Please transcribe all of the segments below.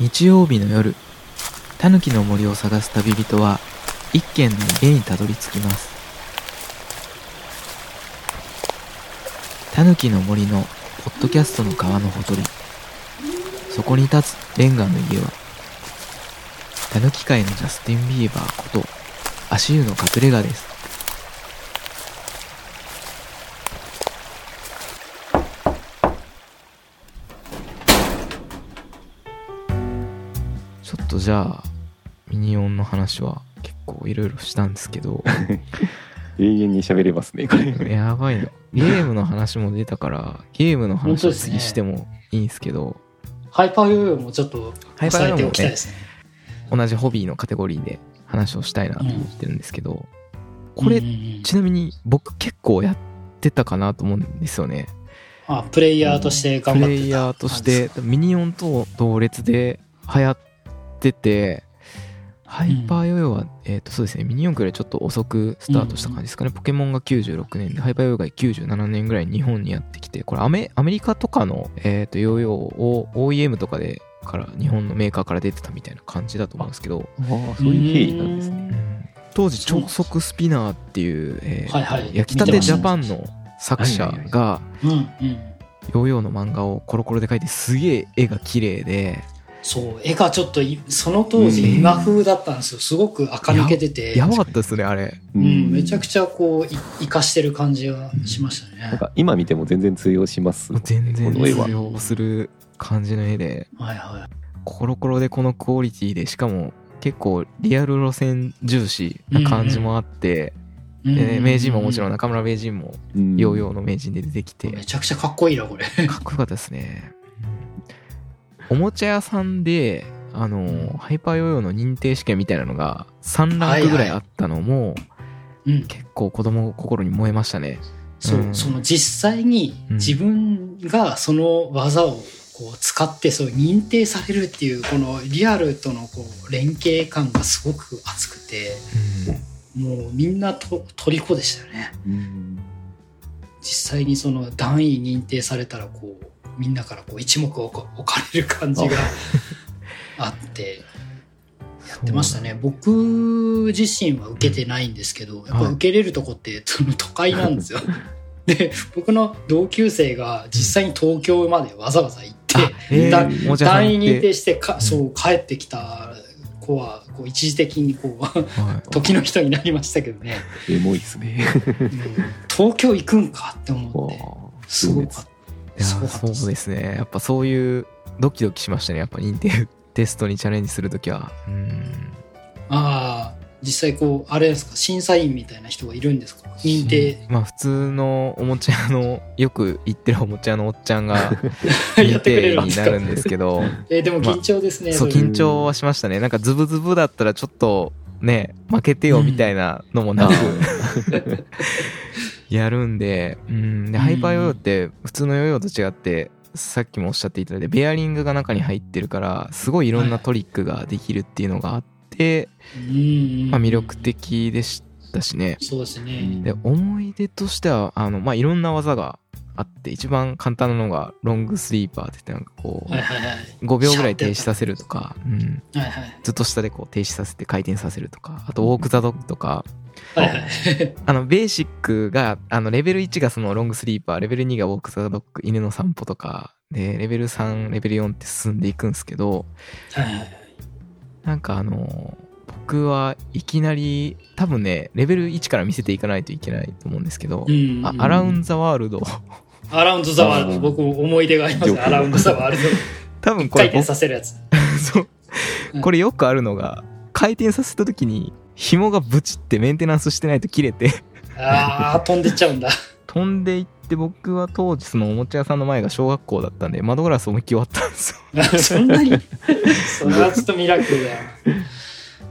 日曜日の夜タヌキの森を探す旅人は一軒の家にたどり着きます。タヌキの森のポッドキャストの川のほとりそこに立つレンガの家はタヌキ界のジャスティン・ビーバーこと足湯の隠れ家です。じゃあミニオンの話は結構いろいろしたんですけど。永遠に喋れますねこれ。やばいのゲームの話も出たからゲームの話を次してもいいんですけど。ハイパーヨーヨーもちょっとハイパーヨーヨーもね抑えておきたいですね。同じホビーのカテゴリーで話をしたいなと思ってるんですけど、これうんうん。うんちなみに僕結構やってたかなと思うんですよね。あ、プレイヤーとして頑張ってた。プレイヤーとしてミニ四と同列で流行っててハイパーヨーヨーは、えっ、とそうですねミニ四くらいちょっと遅くスタートした感じですかね、ポケモンが96年でハイパーヨーヨーが97年ぐらいに日本にやってきてこれアメアメリカとかの、えー、とヨーヨーを OEM とかでから日本のメーカーから出てたみたいな感じだと思うんですけど、ああそういう経緯なんですね。うん。当時超速スピナーっていう、えーはいはい焼きたてジャパンの作者がうんうん。ヨーヨーの漫画をコロコロで描いてすげえ絵が綺麗でそう、絵がちょっといその当時うん今風だったんですよ。すごく垢抜けてて。やばかったですねあれううん、めちゃくちゃこう、い生かしてる感じがしましたね。なんか今見ても全然通用します全然通用する感じの絵ではいはい。コロコロでこのクオリティでしかも結構リアル路線重視な感じもあって、で名人ももちろんな中村名人もうんヨーヨーの名人で出てきて、めちゃくちゃかっこいいな、これ。かっこよかったですね。おもちゃ屋さんで、あの、ハイパーヨーヨーの認定試験みたいなのが3ランクぐらいあったのも、うん。結構子供心に燃えましたね。そう、うん。その実際にうん。自分がその技をこう使ってそう認定されるっていうこのリアルとのこう連携感がすごく熱くてもうみんなと虜でしたよね。うん。実際にその段位認定されたらこうみんなからこう一目置かれる感じがあ。ってやってましたね。僕自身は受けてないんですけどやっぱ受けれるとこってその都会なんですよ。で僕の同級生が実際に東京までわざわざ行って、えだー。おもちゃ屋さん団員認定してか、ん。そう帰ってきた子はこう一時的にこうはい。時の人になりましたけどね、エモいですね。うん。東京行くんかって思わってあすごかっそうですね。やっぱそういうドキドキしましたね。やっぱ認定テストにチャレンジするときは。うん。たああ実際こうあれですか？審査員みたいな人がいるんですか？認定まあ普通のおもちゃ屋の、よく行ってるおもちゃ屋のおっちゃんがや 認定になるんですけど、えーでも緊張ですね、そう、れ緊張はしましたね。なんかズブズブだったらちょっとね、負けてよみたいなのもなく、やるんで、うん。で、ハイパーヨーヨーって普通のヨーヨーと違って、さっきもおっしゃっていただいて、ベアリングが中に入ってるから、すごいいろんなトリックができるっていうのがあって、うんまあ魅力的でしたしね。そうですね、で、思い出としては、あの、まあいろんな技があって、一番簡単なのが、ロングスリーパーって言って、なんかこう、はいはいはい。5秒ぐらい停止させるとか、ずっと下でこう停止させて回転させるとか、あとウォークザドッグとか、はいはい。あの、ベーシックが、あの、レベル1がそのロングスリーパー、レベル2がウォークザドッグ、犬の散歩とか、で、レベル3、レベル4って進んでいくんですけど、はいはいなんかあの、僕はいきなり、多分ね、レベル1から見せていかないといけないと思うんですけど、アラウンド・ザ・ワールド、アラウンド・ザ・ワールド。僕も思い出があります。ねアラウンド・ザ・ワールド。多分これ回転させるやつ。そう。うん。これよくあるのが、回転させた時に、紐がブチってメンテナンスしてないと切れて、ああ飛んでっちゃうんだ。飛んでいって僕は当時そのおもちゃ屋さんの前が小学校だったんで窓ガラス思いっきり割ったんですよ。そんなにそれはちょっとミラクルだ。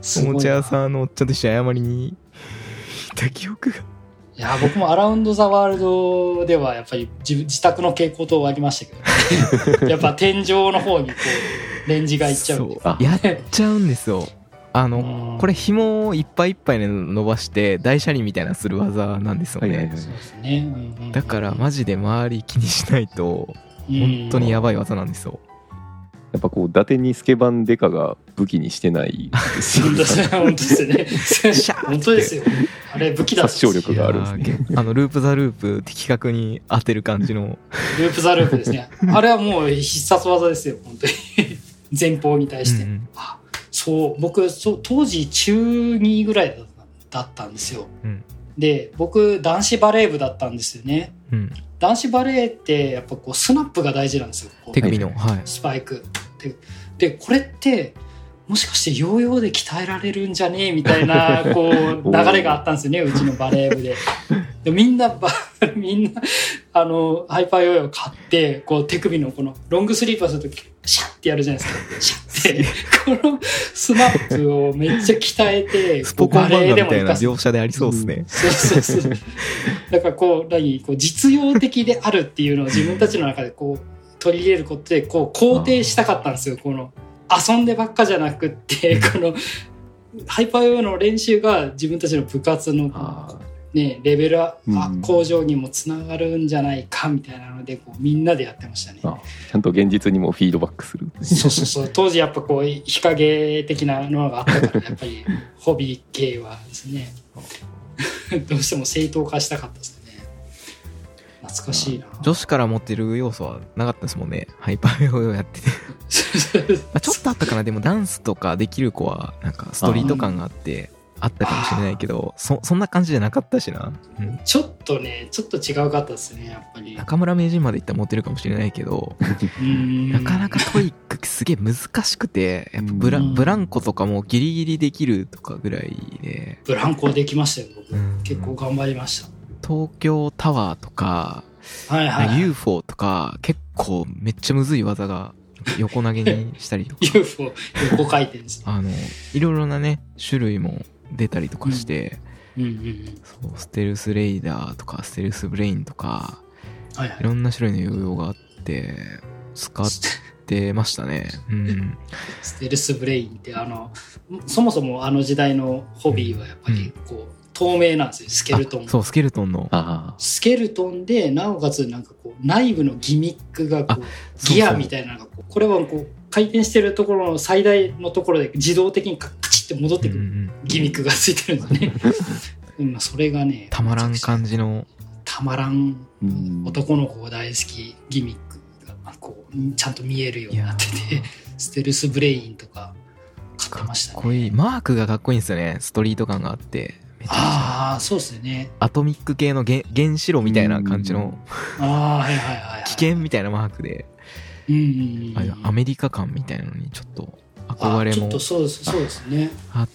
すごいな。おもちゃ屋さんのおっちゃんと一緒に謝りに行った記憶が。いや僕もアラウンド・ザ・ワールドではやっぱり自自宅の蛍光灯ありましたけど、ね、やっぱ天井の方にこうレンジがいっちゃうんであやっちゃうんですよあのうん。これ紐をいっぱいいっぱいで伸ばして大車輪みたいなする技なんですよね、だからマジで周り気にしないと本当にやばばい技なんですよ。やっぱこう伊達にスケバンデカが武器にしてない。ですよ本当ですね。本当ですね。シャーって。本当ですよ。あれ武器だ殺傷力があるんですね。あのループザループ的確に当てる感じの。ループザループですね。あれはもう必殺技ですよ。本当に。前方に対して、うんうん。あそう僕そう当時中2ぐらいだったんですよ。うん。で僕男子バレー部だったんですよね。うん。男子バレーってやっぱこうスナップが大事なんですよ。手首のはい。スパイク。ででこれってもしかしてヨーヨーで鍛えられるんじゃねえみたいな こう流れがあったんですよねうちのバレー部で。でみんなばみんなあのハイパーヨーヨー買ってこう手首のこのロングスリーパーするとシャッてやるじゃないですか。シャッて。このスナップをめっちゃ鍛えてスポコン漫画みたいな描写でありそうですね。そうそうそう。だからこう、何、こう実用的であるっていうのを自分たちの中でこう、取り入れることで、こう、肯定したかったんですよ。この、遊んでばっかじゃなくって、この、ハイパーヨーの練習が自分たちの部活のあね、レベルあうん。向上にもつながるんじゃないかみたいなので、こうみんなでやってましたね。ちゃんと現実にもフィードバックする。そうそうそう。当時やっぱこう、日陰的なのがあったから、やっぱり、ホビー系はですね、どうしても正当化したかったですね。懐かしいな。女子から持ってる要素はなかったですもんね。ハイパーヨーヨーやってて。ま あちょっとあったかな。でもダンスとかできる子はなんかストリート感があってあったかもしれないけどそそんな感じじゃなかったしな、うんちょっとね、ちょっと違うかったですね、やっぱり。中村名人までいったら持ってるかもしれないけどななかなかトリックすげえ難しくてやっぱブラうんブランコとかもギリギリできるとかぐらいで、ブランコできましたよ、僕。うん結構頑張りました。東京タワーとか、はいはい、はい。UFO とか結構めっちゃむずい技が横投げにしたりとか UFO 横回転です。あのいろいろなね種類も出たりとかして、うん。うんうん。そうステルスレイダーとかステルスブレインとかはいはい。い。ろんな種類のヨーヨーがあって使ってましたね。うん。ステルスブレインってあのそもそもあの時代のホビーはやっぱりこう、透明なんですよ。スケルトン。あそうスケルトンの。あスケルトンでなおかつなんかこう内部のギミックがこう。ギアみたいなのがこうこれはこう回転してるところの最大のところで自動的にカチッて戻ってくる。うんうんギミックがついてるんですね。うんまあそれがねたまらん感じじの。たまらんうん男の子が大好きギミックがまあこうちゃんと見えるようになっててステルスブレインとか買ってましたね。かっこいい。マークがかっこいいんですよね。ストリート感があって。ああそうですよね。アトミック系の原原子炉みたいな感じの。ああはいはいはい、はい。危険みたいなマークでうんうんアメリカ感みたいなのにちょっと憧れもそうですそうですね。あっ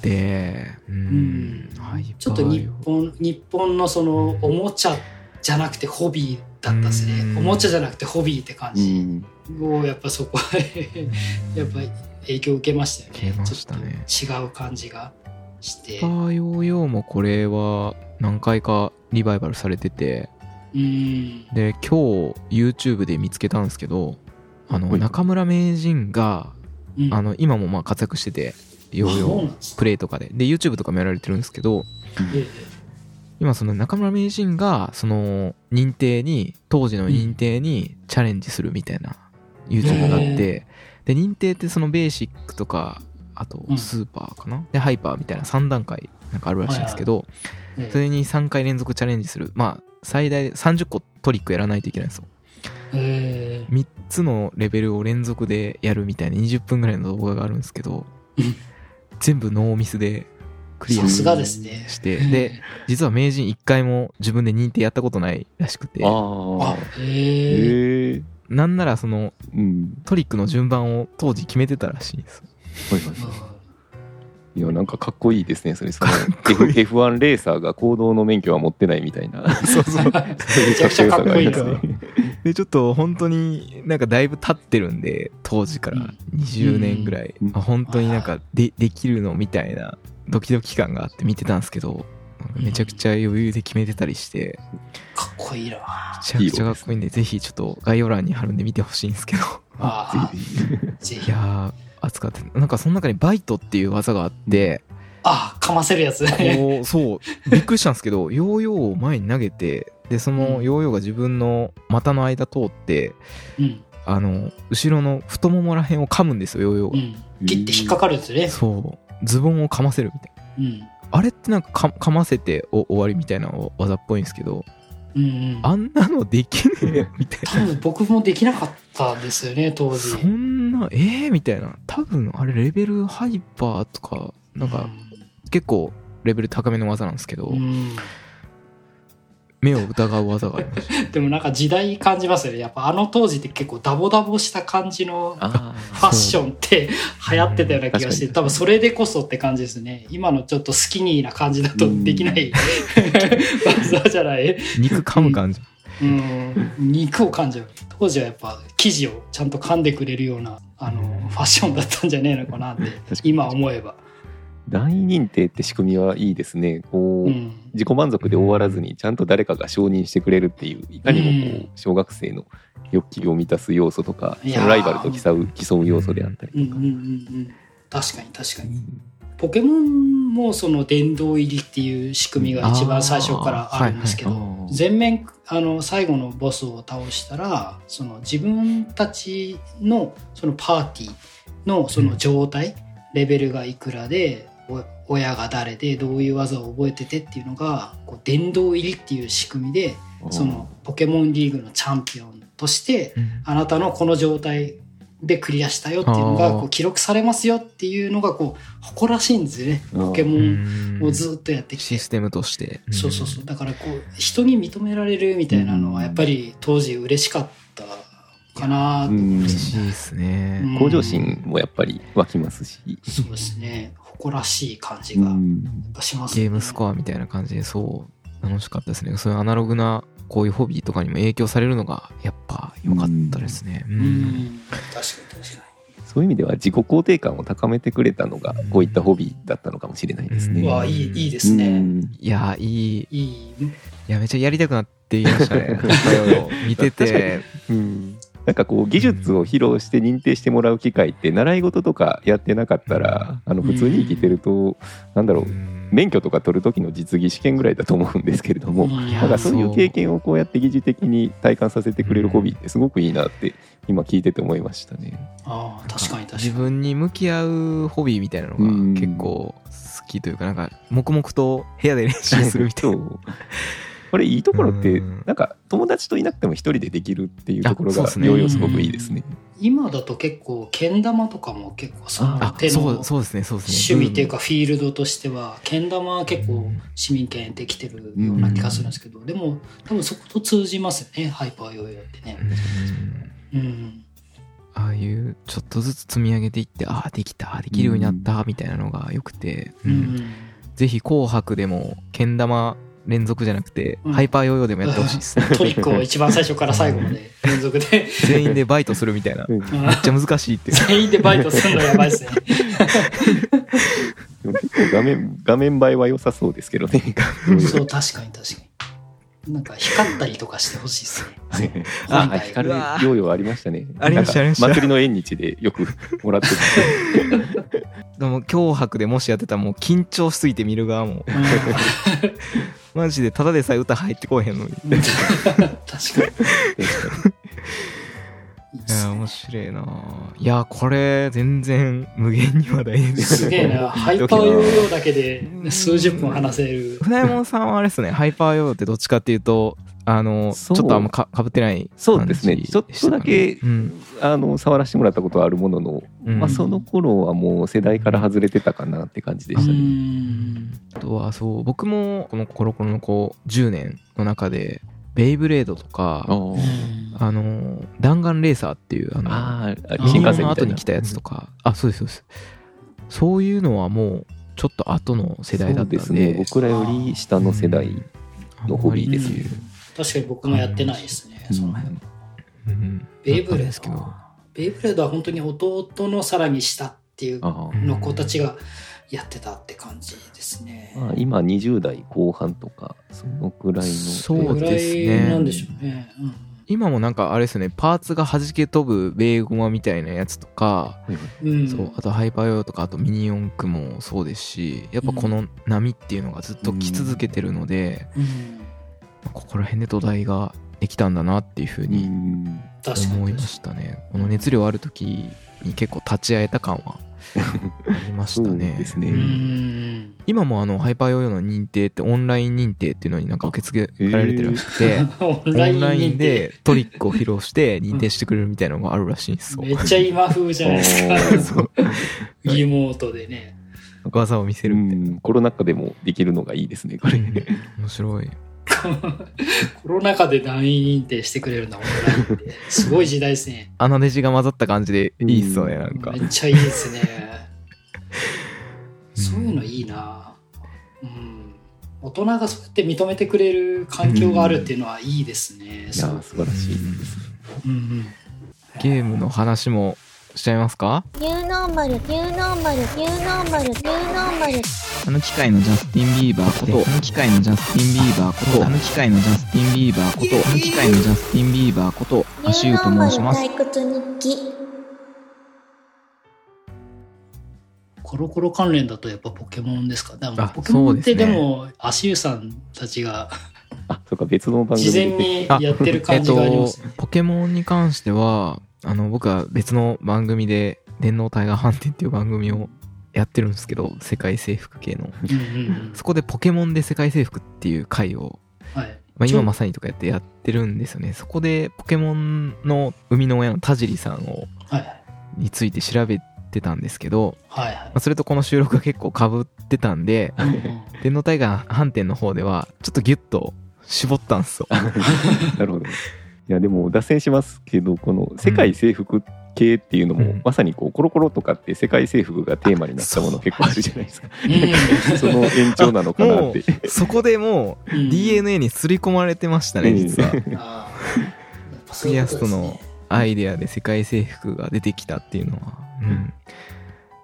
てううんちょっと日本日本のそのおもちゃじゃなくてホビーだったですね。うんおもちゃじゃなくてホビーって感うじんをやっぱそこはやっぱり影響を受けましたよね。ねちょっと違う感じがしてハイ。パーヨーヨーもこれは何回かリバイバルされててうん。で今日 YouTube で見つけたんですけどあのはい。中村名人がうん。あの今もまあ活躍しててヨーヨープレイとかで。で YouTube とかもやられてるんですけどえ今その中村名人がその認定に当時の認定にチャレンジするみたいな YouTube があってで認定ってそのベーシックとかあとうん。スーパーかな？でハイパーみたいな3段階なんかあるらしいんですけどそれに3回連続チャレンジする。まあ最大30個トリックやらないといけないんですよ。ええ3つのレベルを連続でやるみたいな20分ぐらいの動画があるんですけどうん 全部ノーミスでクリアさすがですね。してで実は名人1回も自分で認定やったことないらしくて。へえなんならそのうん。トリックの順番を当時決めてたらしいんですはいはいいやなんかかっこいいですねそれ。そのこいい。F- F1 レーサーが行動の免許は持ってないみたいな。そうそう。めちゃくちゃかっこいいなかっこよさがありますね。でちょっと本当になんかだいぶ経ってるんで当時からうん20年ぐらい、うん。あ本当になんかでできるのみたいなドキドキ感があって見てたんですけどめちゃくちゃ余裕で決めてたりして。かっこいいな。めちゃくちゃかっこいいんでぜひちょっと概要欄に貼るんで見てほしいんですけど。あぜひぜひ。いやー熱かったなんかその中にバイトっていう技があってあ、かませるやつね。こうそうびっくりしたんですけど ヨーヨーを前に投げてでそのヨーヨーが自分の股の間通ってうん。あの後ろの太ももらへんを噛むんですよヨーヨーが、うん。て引っかかるんですよね。そうズボンを噛ませるみたいなうん。あれってなんかか噛ませてお終わりみたいな技っぽいんですけどあんなのできねえよみたいな。多分僕もできなかったですよね、当時。そんなえー、みたいな。多分あれレベルハイパーとかなんか結構レベル高めの技なんですけど、うん。目を疑う技がありました でもなんか時代感じますよね。やっぱあの当時って結構ダボダボした感じのあファッションって流行ってたような気がして、うん多分それでこそって感じですね。今のちょっとスキニーな感じだとできない技じゃない。肉噛む感じうん、肉を噛んじゃう。当時はやっぱ生地をちゃんと噛んでくれるようなあのファッションだったんじゃねえのかなって今思えば。団員認定って仕組みはいいですね。こう、うん。自己満足で終わらずにちゃんと誰かが承認してくれるっていういかにもこう、うん。小学生の欲求を満たす要素とかいやー。そのライバルと競う競う要素であったりとか、うんうんうんうん。確かに確かに。ポケモンもその殿堂入りっていう仕組みが一番最初からあるんですけど、はいはい全面あの最後のボスを倒したらその自分たちのそのパーティーのその状態、レベルがいくらでお親が誰でどういう技を覚えててっていうのがこう殿堂入りっていう仕組みでそのポケモンリーグのチャンピオンとしてうん。あなたのこの状態でクリアしたよっていうのがこう記録されますよっていうのがこう誇らしいんですよね。ポケモンをずっとやってきて。システムとして。そうそうそう。だからこう人に認められるみたいなのはやっぱり当時嬉しかったかなと思います。しいですね、うん向上心もやっぱり湧きますし、そうですね誇らしい感じがやっうんぱしますね。ゲームスコアみたいな感じでそう楽しかったですね。そういうアナログなこういうホビーとかにも影響されるのがやっぱ良かったですね。ううん。ん確かに確かそういう意味では自己肯定感を高めてくれたのがこういったホビーだったのかもしれないですね。にうわいいいいですね。うんいやいい。いい。いやめっちゃやりたくなって言いましたね。見てて。うんなんかこう技術を披露して認定してもらう機会って習い事とかやってなかったらあの普通に生きてるとなんだろう免許とか取る時の実技試験ぐらいだと思うんですけれどもなんかそういう経験をこうやって疑似的に体感させてくれるホビーってすごくいいなって今聞いてて思いましたね。ああ確かに確かに。自分に向き合うホビーみたいなのがうん。結構好きというかなんか黙々と部屋で練習するみたいなこれいいところってうん。なんか友達といなくても一人でできるっていうところがあそうですごくいいですね。今だと結構けん玉とかも結構そのあ手のそうそうですねそうですね。趣味っていうかフィールドとしてはけん玉は結構市民権できてるような気がするんですけどでも多分そこと通じますよねハイパーヨーヨーってね。うん。うん。ああいうちょっとずつ積み上げていってああできたできるようになったみたいなのがよくて、ううんん。ぜひ紅白でもけん玉連続じゃなくて、うん。ハイパーヨーヨーでもやってほしいですね。トリックを一番最初から最後まで連続で。全員でバイトするみたいな。めっうんちゃ難しいっていう。全員でバイトするのやばいですね。でも結構画面画面映えは良さそうですけどね。そう確かに確かに。なんか光ったりとかしてほしいですね。あ本体光る。ヨうわーヨーありましたね。ありましたなんかありました。祭りの縁日でよくもらってて。でも紅白でもしやってたらもう緊張しすぎて見る側もマジでただでさえ歌入ってこえへんのに。確かに いやすね。面白いな。いやこれ全然無限に話題ですすげえな。ハイパーヨーヨーだけで数十分話せる。船山さんはあれですね。ハイパーヨーヨーってどっちかっていうとあのちそう。ょっとあんまかかぶってないそうですね。ちょっとだけうん。あの触らせてもらったことはあるものの、うん。まあ、その頃はもう世代から外れてたかなって感じでうしたね。ん。あとはそう僕もこのコロコロのこう10年の中でベイブレードとかー。あの弾丸レーサーっていうあのあ新幹線の後に来たやつとか、あそうですそうです。そういうのはもうちょっと後の世代だったんで。そうですね。僕らより下の世代のホビーですね。確かに僕もやってないですね、その辺。うん。ベイブレーだったんですけど。ベイブレードは本当に弟のさらに下っていうの子たちがやってたって感じですね。ーまあ今20代後半とかそのくらいのそうぐらですね。いなんでしょうね。うん。今もなんかあれですね。パーツが弾け飛ぶベーゴマみたいなやつとか、うん。そうあとハイパーヨーヨーとかあとミニ四駆もそうですしやっぱこの波っていうのがずっと来続けてるので、うん。ここら辺で土台ができたんだなっていうふうに。思いましたね。この熱量ある時に結構立ち会えた感はありましたね。ですね。今もあのハイパーヨーヨーの認定ってオンライン認定っていうのになんか受け付けられてるらしくて、オンオラインでトリックを披露して認定してくれるみたいなのがあるらしいんですよ。めっちゃ今風じゃないですか。リモートでね。技を見せうるみたいな。ん。コロナ禍でもできるのがいいですねこれ。面白い。コロナ禍で団員認定してくれるのはオンラインですごい時代ですね。穴ネジが混ざった感じでいいっすよね、なんか。め。っちゃいいですね。そういうのいいな。うん。大人がそうやって認めてくれる環境があるっていうのはいいですね、いや素晴らしい。ですうんうん。ゲームの話もしちゃいますか？ニューノーマルニューノーマルニューノーマルニューノーマル。あの機械のジャスティン・ビーバーこと、あの機械のジャスティン・ビーバーこと、あの機械のジャスティン・ビーバーこと、あの機械のジャスティン・ビーバーこと、アシューと申します。コロコロ関連だとやっぱポケモンですか？でもあポケモンってでねですも足湯さんたちがあそうか別の番組事で前にやってる感じがありますね、ポケモンに関しては、あの、僕は別の番組で、電脳タイガーハンテっていう番組をやってるんですけど、世界征服系の。そこでポケモンで世界征服っていう回を、うんはいまあ、今まさにとかやってやってるんですよね。そこでポケモンの生みの親の田尻さんを、はいについて調べてたんですけど、はいまあ、それとこの収録が結構被ってたんで、電脳タイガー反転の方では、ちょっとギュッと絞ったんですよ。なるほどいやでも脱線しますけどこの世界征服系っていうのも、うん。まさにこうコロコロとかって世界征服がテーマになったもの結構あるじゃないです。かうん。その延長なのかなって。そこでもう、うん。DNA に刷り込まれてましたね、ういうことですね。アイデアで世界征服が出てきたっていうのは。うん。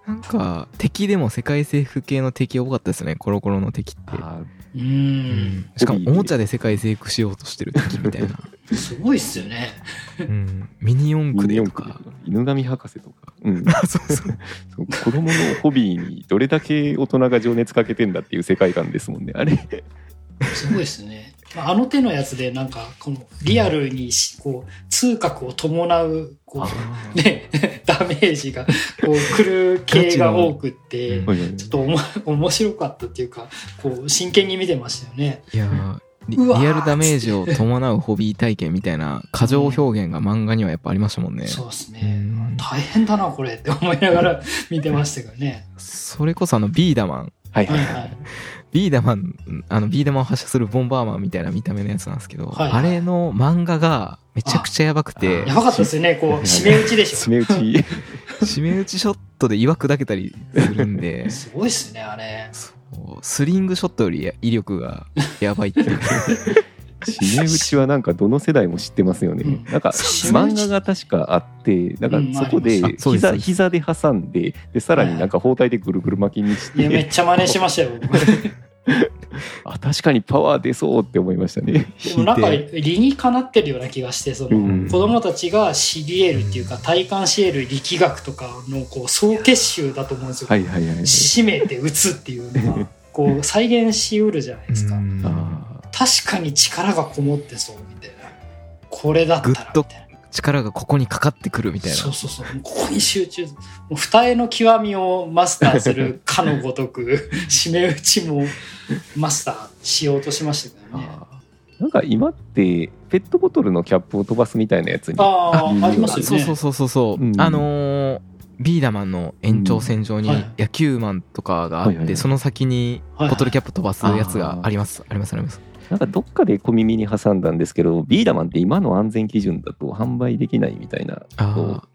なんか、敵でも世界征服系の敵多かったですね、コロコロの敵って。あううん。ん、しかもおもちゃで世界征服しようとしてる敵みたいな。すごいっすよね。うん、ミニ四駆でとか。犬神博士とか、うん、あそうそう。そう子供のホビーにどれだけ大人が情熱かけてんだっていう世界観ですもんねあれ。すごいですね。まああの手のやつでなんかこのリアルにしこう痛覚を伴うこうねダメージがこう来る系が多くってちょっとおも 面白かったっていうかこう真剣に見てましたよね。いやー。リリアルダメージを伴うホビー体験みたいな過剰表現が漫画にはやっぱありましたもんね。そうですね。うん。大変だなこれって思いながら見てましたけどね。それこそあのビーダマン。はいはい。はいはいビーダマン、あのビーダマンを発射するボンバーマンみたいな見た目のやつなんですけど、はいあれの漫画がめちゃくちゃやばくてや、ばかったですよねこう 締め打ちでしょ。締め打ち。締め打ちショットで岩砕けたりするんで、すごいっすねあれ。スリングショットより威力がやばいっていう。か。締め打ちはなんかどの世代も知ってますよね、うん。なんか漫画が確かあってなんうんかそこであそうです。膝膝で挟んででさらになんか包帯でぐるぐる巻きにしいやめてっちゃ真似しましたよ僕 あ確かにパワー出そうって思いましたね。でもなんか理にかなってるような気がしてその、うん。子供たちが知り得るっていうか体感し得る力学とかのこう総結集だと思うんですよ、はいはいはい締めて打つっていうのが こう再現しうるじゃないですか、うん。あ確かに力がこもってそうみたいな。これだったらみたいな力がここにかかってくるみたいな。そう。そうそう。もうここに集中。もう二重の極みをマスターするかのごとく 締め打ちもマスターしようとしましたけどね。なんか今ってペットボトルのキャップを飛ばすみたいなやつに。あありますよね。そうそうそうそうそう、うん。あのービーダマンの延長線上に野球マンとかがあって、その先にはいボトルキャップ飛ばすやつがあります、ありますありますなんかどっかで小耳に挟んだんですけどビーダマンって今の安全基準だと販売できないみたいな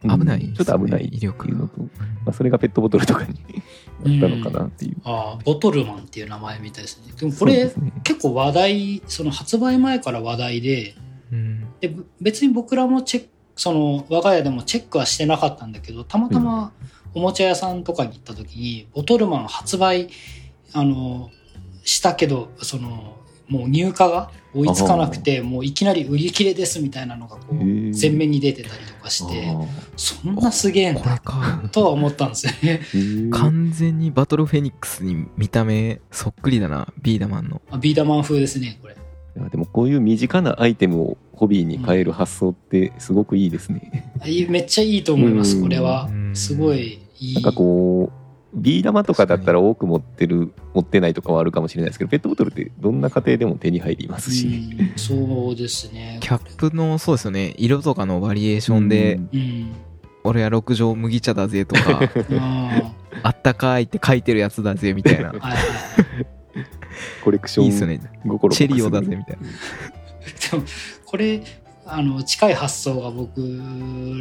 危ないうんちょっと危ない威って力いうのと、まあ、それがペットボトルとかになったのかなっていう。ああボトルマンっていう名前みたいですね。でもこれね。結構話題その発売前から話題でうん。でぶ別に僕らもチェックその我が家でもチェックはしてなかったんだけどたまたまおもちゃ屋さんとかに行った時にボトルマン発売あのしたけどそのもう入荷が追いつかなくてもういきなり売り切れですみたいなのがこう前面に出てたりとかしてあそんなすげえんこれだかとは思ったんですよね。完全にバトルフェニックスに見た目そっくりだなビーダマンの。あビーダマン風ですねこれ。いやでもこういう身近なアイテムをホビーに変える発想ってすごくいいですね。いいめっちゃいいと思います、うん。これは。う。んすごいいい。なんかこうビー玉とかだったら多く持ってる持ってないとかはあるかもしれないですけどペットボトルってどんな家庭でも手に入りますし、うんそうですね。キャップのそうですよね。色とかのバリエーションでうん。うん。「俺は六畳麦茶だぜ」とかあ「あったかい」って書いてるやつだぜみたいな。コレクションいいっすよね。心チェリオだぜみたいな。でもこれあの近い発想が僕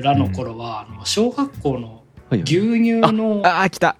らの頃は、あの小学校の牛乳のああ来た。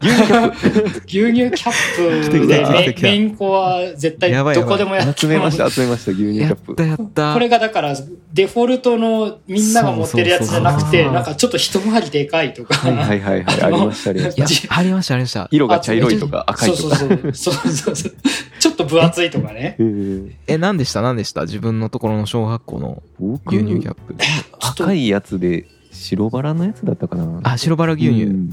牛乳キャップ。で来た来た来ためめんこは絶対どこでもやって集めまました集めました牛乳キャやっップたやった。これがだからデフォルトのみんなが持ってるやつじゃなくてなんかちょっと一回りでかいとか、はいはいはいはい。ありましたありました。ありました ありました。色が茶色いとか赤いとか。そうそうそうそう。そうちょっと分厚いとかね。え何でした？何でした？自分のところの小学校の僕牛乳キャップ。赤いやつで白バラのやつだったかな。あ白バラ牛乳、うん。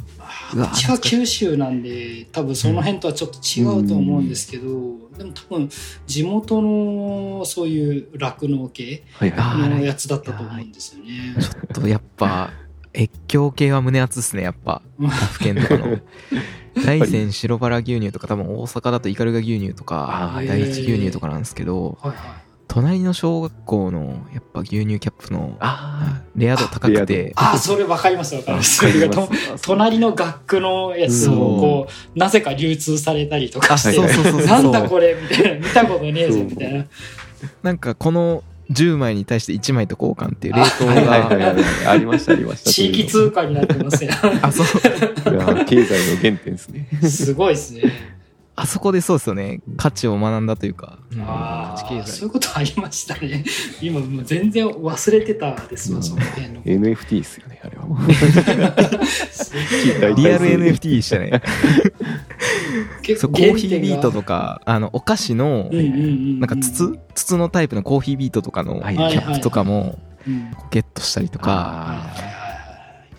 うわうちは九州なんで多分その辺とはちょっと違うと思うんですけど、でも多分地元のそういう酪農系はいはい。あのやつだったと思うんですよね。ちょっとやっぱ 越境系は胸熱っすねやっぱ。うん他府県とかの。大山白バラ牛乳とか多分大阪だとイカルガ牛乳とか第一牛乳とかなんですけどはいはい隣の小学校のやっぱ牛乳キャップのあレア度高くて。ああ、それ分かります分かります。わかりとます隣の学区のやつをこう、なぜか流通されたりとかあして、そうそうそうそう。なんだこれみたいな、見たことねえぞみたいな。なんかこの10枚に対して1枚と交換っていう冷凍が。はいありましたありました。地域通貨になってますね。あそう。いや経済の原点ですね。すごいですね。あそこでそうですよね。価値を学んだというか、うん。ああ、価値経済。そういうことありましたね。今もう全然忘れてたですわ、その辺の。NFT ですよねあれは。リアル NFT でしたね。結構そうコーヒービートとかあのお菓子のうんうんうんうん。なんか筒？筒のタイプのコーヒービートとかのキはいャップとかもうん。ゲットしたりとか。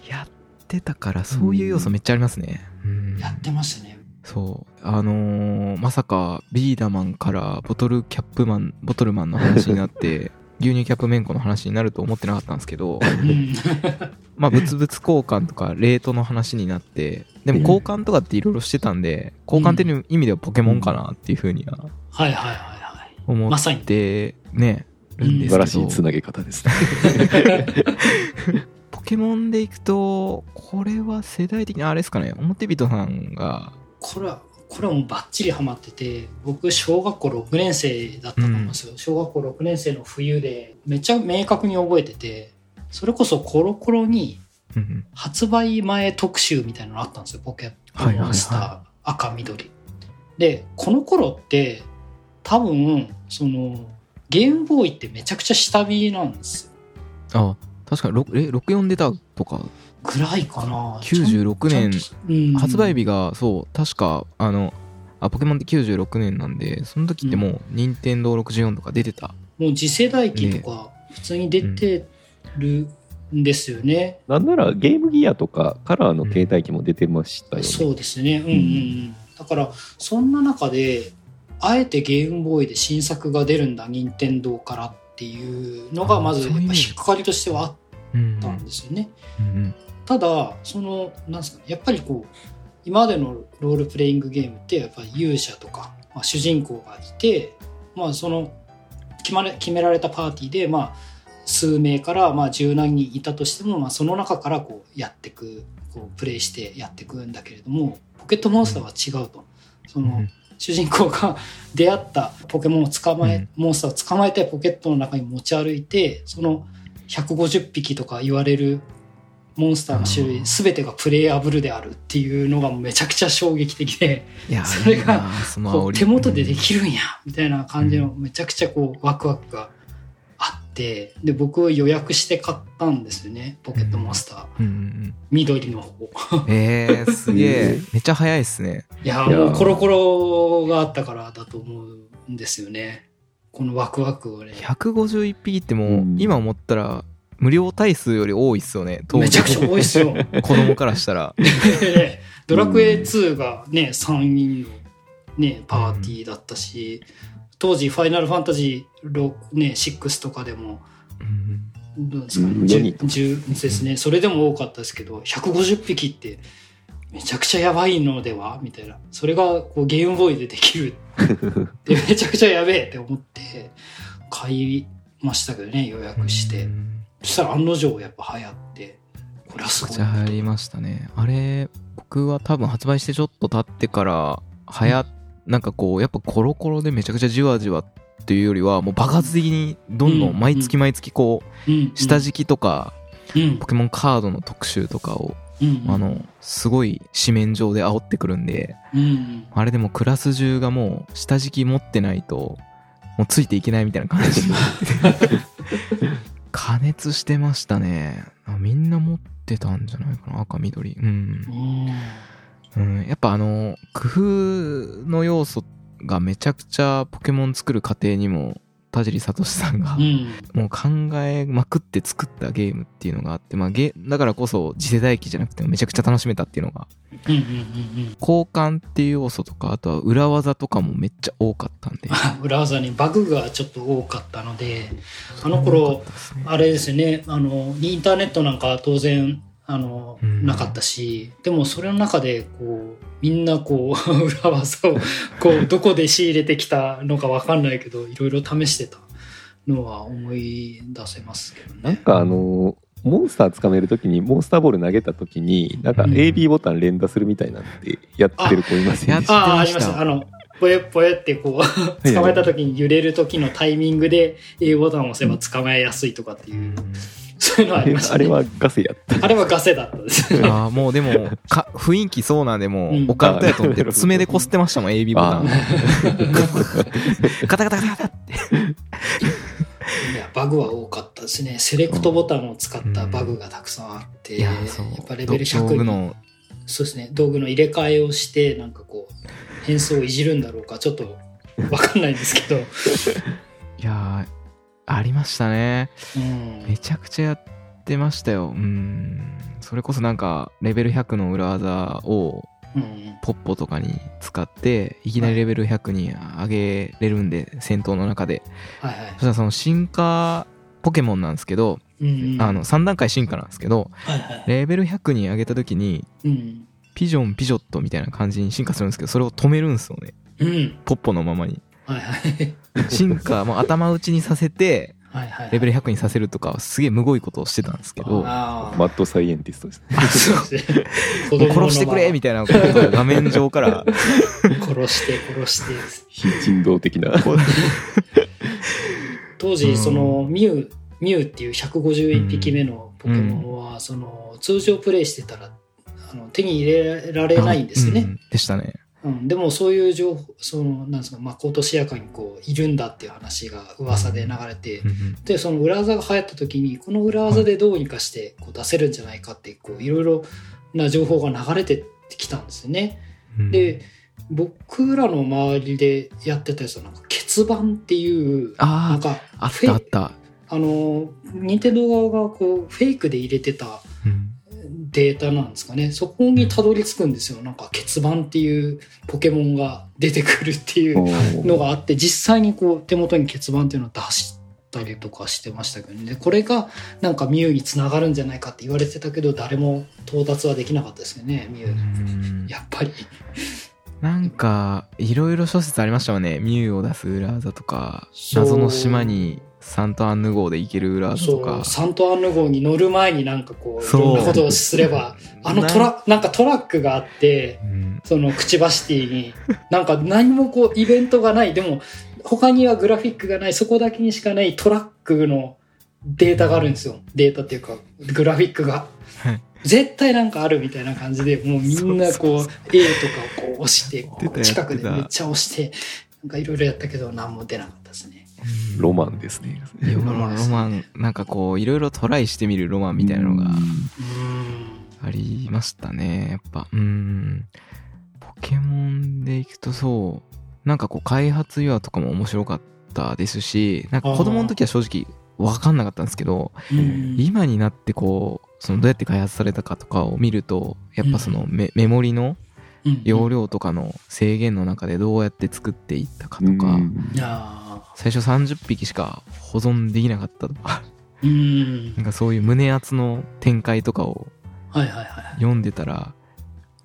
やってたからそういう要素めっちゃありますね。うんいやってましたね。そう。あのーまさかビーダマンからボトルキャップマンボトルマンの話になって 牛乳キャップめんこの話になると思ってなかったんですけどうん。まあ物々交換とかレートの話になってでも交換とかっていろいろしてたんで交換っていう意味ではポケモンかなっていうふうにははいはいはいはい。思っまさに。てねるんですけど。素晴らしいつなげ方ですね。ポケモンでいくとこれは世代的にあれですかね表人さんがこれは、これはもうバッチリハマってて、僕、小学校6年生だったと思うんですよ。小学校6年生の冬で、めっちゃ明確に覚えてて、それこそコロコロにうんうん発売前特集みたいなのあったんですよ、ポケはいはいはいモンスター、赤緑。で、この頃って、多分、その、ゲームボーイってめちゃくちゃ下火なんですよ。あ確かにろえ64出たとかぐらいかな。96年うん発売日がそう確かあのあポケモンって96年なんでその時ってもう任天堂64とか出てたもう次世代機とか普通に出てるんですよね。なんならゲームギアとかカラーの携帯機も出てましたよね、そうですね。うんうんうん。だから、そんな中で、あえてゲームボーイで新作が出るんだ、任天堂からっていうのが、まず、やっぱ引っかかりとしてはあっうんたんですよね。うんただ、その、なんですかね、やっぱりこう、今までのロールプレイングゲームって、やっぱり勇者とか、まあ、主人公がいて、まあ、その、決まれ、決められたパーティーで、まあ、数名から、まあ、十何人いたとしても、まあ、その中からこう、やっていく、こう、プレイしてやっていくんだけれども、ポケットモンスターは違うと。その、うん主人公が 出会ったポケモンを捕まえ、うんモンスターを捕まえてポケットの中に持ち歩いて、その150匹とか言われるモンスターの種類うん。全てがプレイアブルであるっていうのがめちゃくちゃ衝撃的で、いやそれがこう手元でできるんやみたいな感じのめちゃくちゃこうワクワクがあって、で、僕予約して買ったんですよね、ポケットモンスター。緑の方。うんえー、すげえ。えめっちゃ早いっすね。いや、もうコロコロがあったからだと思うんですよね。このワクワクをね。151匹ってもう、うん。今思ったら無料体数より多いっすよね当めちゃくちゃ多いっすよ。子供からしたら。でドラクエ2がね、3人のね、パーティーだったし、当時、ファイナルファンタジー6、ね、6とかでも、うん。どうですか、うん。10 4人10ですね。それでも多かったですけど、150匹って、めちゃくちゃやばいのでは？みたいな。それがこうゲームボーイでできる。って、めちゃくちゃやべえって思って、買いましたけどね、予約して。うんそしたら案の定やっぱ流行って、これはすごい。めちゃ。流行りましたね。あれ僕は多分発売してちょっと経ってから流行っなんかこうやっぱコロコロでめちゃくちゃじわじわっていうよりはもう爆発的にどんどうん。ん毎月毎月こううん。下敷きとかうん。ポケモンカードの特集とかをうん。あのすごい紙面上で煽ってくるんでうん。あれでもクラス中がもう下敷き持ってないともうついていけないみたいな感じ 加熱してましたね。あみんな持ってたんじゃないかな。赤緑。うん。うん。うん、やっぱあの工夫の要素がめちゃくちゃポケモン作る過程にも田尻聡さんがうん。もう考えまくって作ったゲームっていうのがあって、まあ、ゲだからこそ次世代機じゃなくてもめちゃくちゃ楽しめたっていうのが交換っていう要素とかあとは裏技とかもめっちゃ多かったんで。う ん裏技にバグがちょっと多かったのであの多頃ね。あれですよね。あのインターネットなんかは当然あの、うん。なかったしでもそれの中でこうみんなこう 裏技をこうどこで仕入れてきたのかわかんないけどいろいろ試してたのは思い出せますけどね。なんかあのモンスター掴めるときにモンスターボール投げたときになんかうん。AB ボタン連打するみたいなんでやってる子いますよね。やっ。ああ、ありました。した。あの、ぽよぽよってこう、捕まえた時に揺れる時のタイミングで A ボタンを押せば捕まえやすいとかっていう、そういうのああれりましたね。あれはガセやった。あれはガセだったんです。ああもうでも か雰囲気そうなんでもうん。うオカルトやと思って爪でこすってましたもん AB ボタン。ガタガタガタガタって。いや、バグは多かったですね。セレクトボタンを使ったバグがたくさんあって、いやそう。やっぱレベル道100に、具の。そうですね、道具の入れ替えをして、なんかこう、変装をいじるんだろうか、ちょっとわかんないんですけど、いやーありましたね。うん。めちゃくちゃやってましたよ。うん。それこそなんかレベル100の裏技をうん。ポッポとかに使っていきなりレベル100に上げれるんで戦闘の中で。はいはい。そしたらその進化ポケモンなんですけど、うんうん。あの3段階進化なんですけどはいはい。レベル100に上げた時にうん。ピジョンピジョットみたいな感じに進化するんですけどそれを止めるんですよね。うん。ポッポのままにはいはい。進化もう頭打ちにさせてはいはい。レベル100にさせるとかはすげえむごいことをしてたんですけどああ。マッドサイエンティストですね。殺してくれみたいなことを画面上から殺して殺して。非人道的な。うん当時、その、ミュウ、ミュウっていう151匹目のポケモンは、その、通常プレイしてたら、あの手に入れられないんですよね。うんでしたねうん、でもそういう情報、その、なんですか、まことしやかにこう、いるんだっていう話が噂で流れて、うんで、その裏技が流行った時に、この裏技でどうにかしてこう出せるんじゃないかって、こう、いろいろな情報が流れてきたんですよね。うん。で、僕らの周りでやってたやつは、なんか、欠番っていう、なあんか、ああったあった、あの、任天堂側がこう、フェイクで入れてたうんデータなんですかね。そこにたどり着くんですよ。なんか、欠番っていうポケモンが出てくるっていうのがあって、実際にこう、手元に欠番っていうのを出したりとかしてましたけどね。でこれが、なんかミュウにつながるんじゃないかって言われてたけど、誰も到達はできなかったですよね、ミュウ。うんやっぱり。なんかいろいろ諸説ありましたよねミュウを出す裏技とか謎の島にサントアンヌ号で行ける裏技とそかう、サントアンヌ号に乗る前になんかこう、いろんなことをすれば、あのトラ、なんか。トラックがあって、うん。その、クチバシティに、なんか何もこう、イベントがない、でも、他にはグラフィックがない、そこだけにしかないトラックのデータがあるんですよ。データっていうか、グラフィックが。はい。絶対なんかあるみたいな感じで、もうみんなこう、そう A とかをこう押して、近くでめっちゃ押して、なんかいろいろやったけど何も出なかったですね。ロマンですね。ロロマンロマンなんかこういろいろトライしてみるロマンみたいなのが。ありましたねやっぱ。うん。ポケモンでいくとそうなんかこう開発岩とかも面白かったですしなんか子供の時は正直分かんなかったんですけどうん。今になってこうそのどうやって開発されたかとかを見るとやっぱそのメ,、メモリのうん。容量とかの制限の中でどうやって作っていったかとか、最初30匹しか保存できなかったとか。ーうん。なんかそういう胸圧の展開とかをはいはいはい読んでたら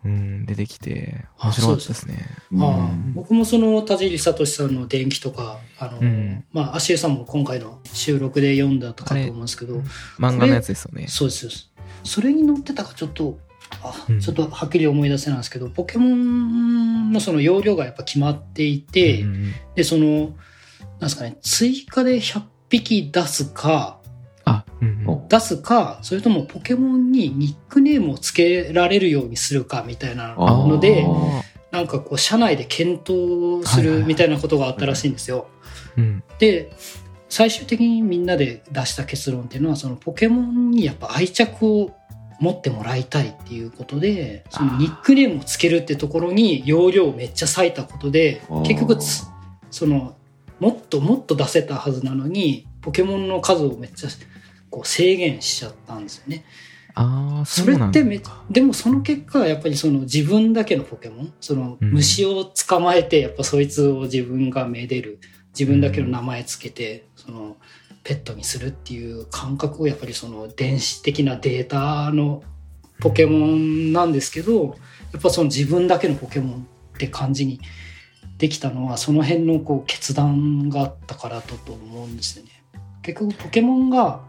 うん出てきて面白かったですね。うん。ああ僕もその田尻聡さんの電気とかあの、うん。まあ足湯さんも今回の収録で読んだとかと思うんですけど漫画のやつですよね。そうですそうです。それに載ってたかちょっとあ、うん。ちょっとはっきり思い出せないんですけどポケモンのその容量がやっぱ決まっていて、うん。でそのなんですかね追加で100匹出すかあうんうん。出すかそれともポケモンにニックネームをつけられるようにするかみたいなのであなんかこう社内で検討するみたいなことがあったらしいんですよ。ーうん。で最終的にみんなで出した結論っていうのはそのポケモンにやっぱ愛着を持ってもらいたいっていうことでそのニックネームをつけるってところに容量をめっちゃ割いたことで結局つそのもっともっと出せたはずなのにポケモンの数をめっちゃこう制限しちゃったんですよね。ああそれってめでもその結果やっぱりその自分だけのポケモンそのうん。虫を捕まえてやっぱそいつを自分がめでる自分だけの名前つけてそのペットにするっていう感覚をやっぱりその電子的なデータのポケモンなんですけどやっぱその自分だけのポケモンって感じにできたのはその辺のこう決断があったからだと思うんですよね。結局ポケモンが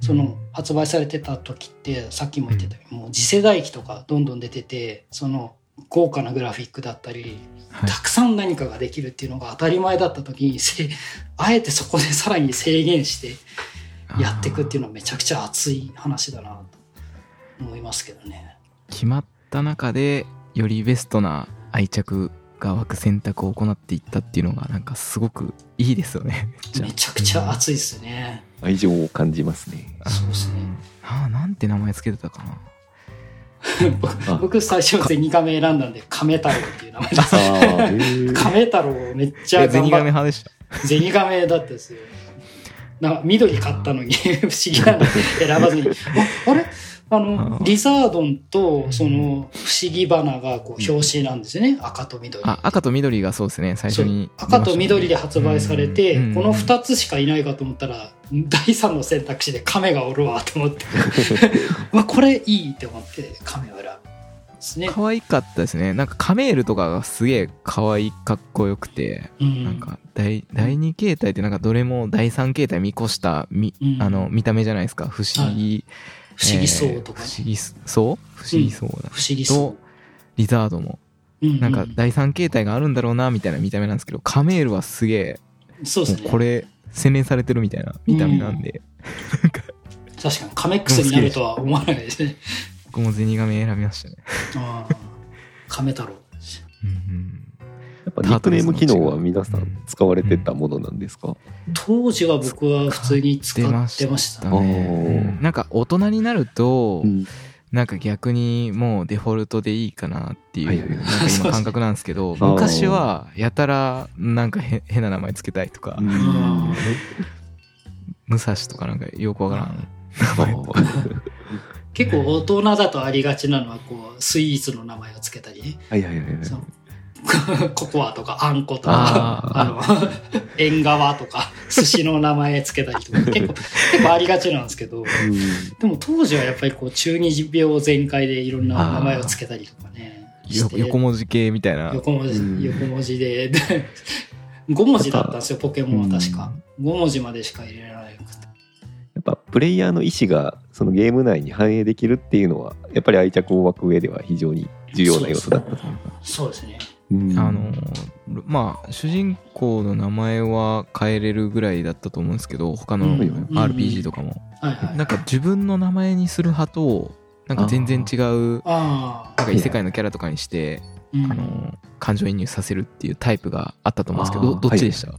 その発売されてた時ってさっきも言ってたようにもう次世代機とかどんどん出ててその豪華なグラフィックだったりはいたくさん何かができるっていうのが当たり前だった時にせあえてそこでさらに制限してやっていくっていうのはめちゃくちゃ熱い話だなと思いますけどね。決まった中でよりベストな愛着が湧く選択を行っていったっていうのがなんかすごくいいですよねめっちゃめちゃくちゃ熱いですね。愛情を感じますね。そうですねああなんて名前つけてたかな あ僕最初ゼニガメ選んだんで亀太郎っていう名前です。あー 亀太郎めっちゃえゼニガメ派でした？ゼニガメだったですよ。なんか緑買ったのに 不思議なの選ばずに。ああれ？あのリザードンとその不思議花がこう表紙なんですよね。赤と緑。あ赤と緑がそうですね最初に。そう。赤と緑で発売されて、うん。この2つしかいないかと思ったら、第3の選択肢で亀がおるわと思って、うわ、これいいって思って亀を選ぶんですね。可愛かったですね。なんかカメールとかがすげえ可愛いかっこよくて、うん。なんか第第2形態ってなんかどれも第3形態見越したみ、うん。あの見た目じゃないですか。不思議、不思議そうとかね。えー不思議そう？不思議そうだ、不思議そとリザードも。う。うん。なんか第3形態があるんだろうなみたいな見た目なんですけどカメールはすげえそうですね。これ洗練されてるみたいな見た目なんで、確かにカメックスになるとは思わないですね。僕もゼニガメ選びましたね、ああ亀太郎。うんうんぱニックネーム機能は皆さん使われてたものなんですか、当時は僕は普通に使ってましたね。なんか大人になると、うん。なんか逆にもうデフォルトでいいかなっていう、感覚なんですけど、昔はやたらなんかへ変な名前つけたいとか、うん。武蔵とかなんかよくわからん。結構大人だとありがちなのはこうスイーツの名前をつけたりね。はいはいはいはい ココアとかあんことあか、あの、縁側とか、寿司の名前つけたりとか、結構、結構ありがちなんですけど、でも当時はやっぱりこう中二病全開でいろんな名前をつけたりとかね。横文字系みたいな。横文字、うん横文字で、で5文字だったんですよ、ポケモンは確か。5文字までしか入れられなくて。やっぱプレイヤーの意思がそのゲーム内に反映できるっていうのはやっぱり愛着を湧く上では非常に重要な要素だったそうですね。うん。あのまあ主人公の名前は変えれるぐらいだったと思うんですけど他のうん。RPG とかも。なんか自分の名前にする派となんか全然違うなんか異世界のキャラとかにして、うん。あの感情移入させるっていうタイプがあったと思うんですけどどどっちでした、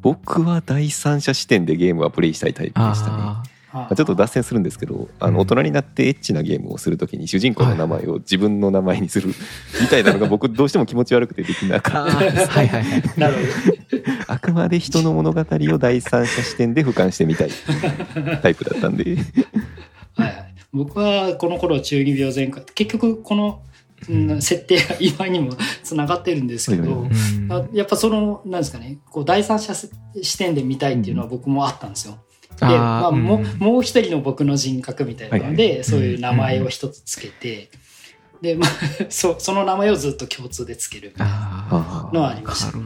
僕は第三者視点でゲームはプレイしたいタイプでしたねまあちょっと脱線するんですけどあうんの大人になってエッチなゲームをするときに主人公の名前を自分の名前にする みたいなのが僕どうしても気持ち悪くてできなかっーあーはいはいはいなるほた あくまで人の物語を第三者視点で俯瞰してみたい タイプだったんでど。はいはい。僕はこの頃中二病全開。結局このうん設定が今にもつながってるんですけど、やっぱその、なんですかね、こう第三者視点で見たいっていうのは僕もあったんですよ。で、まあ、もううん。もう一人の僕の人格みたいなので、はいそういう名前を一つつけて、で、まあ、そその名前をずっと共通でつけるみたいな。あのはありましたね。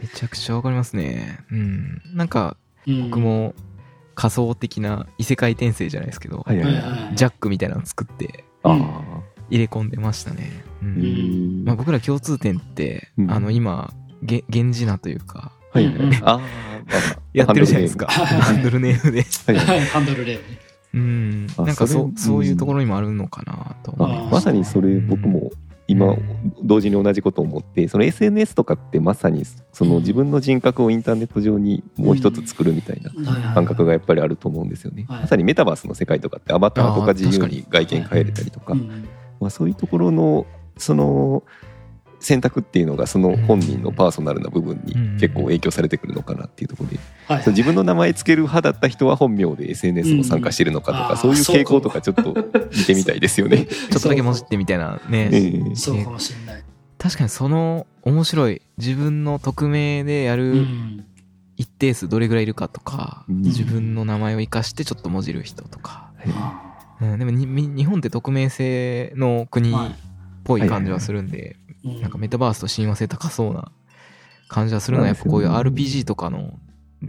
めちゃくちゃわかりますね。うん。なんかうん。僕も仮想的な異世界転生じゃないですけど、はいはい。はいはいはいジャックみたいなの作って入れ込んでましたね、ううん。んまあ、僕ら共通点って、うん。あの今げ源氏名というかはいはい。ああ やってるじゃないですか。ハハンドルネームで。ハンドルレームね。うん。あなんかそれそうそういうところにもあるのかなと思まさにそれ僕も今同時に同じことを思ってその SNS とかってまさにその自分の人格をインターネット上にもう一つ作るみたいな感覚がやっぱりあると思うんですよね。はい。まさにメタバースの世界とかってアバターとあか自由にに外見変えれたりとか、うん。まあ、そういうところのその選択っていうのがその本人のパーソナルな部分に結構影響されてくるのかなっていうところで、はいそう自分の名前つける派だった人は本名で SNS も参加してるのかとか、うんそういう傾向とかちょっと見てみたいですよね。ちょっとだけもじってみたいなね、ええ。そうかもしれない。確かにその面白い自分の匿名でやうるん。一定数どれぐらいいるかとか、うん。自分の名前を生かしてちょっともじる人とか、あうん、でも日本って匿名性の国っぽい感じはするんで、うんなんかメタバースと親和性高そうな感じはするのはやっぱこういう RPG とかの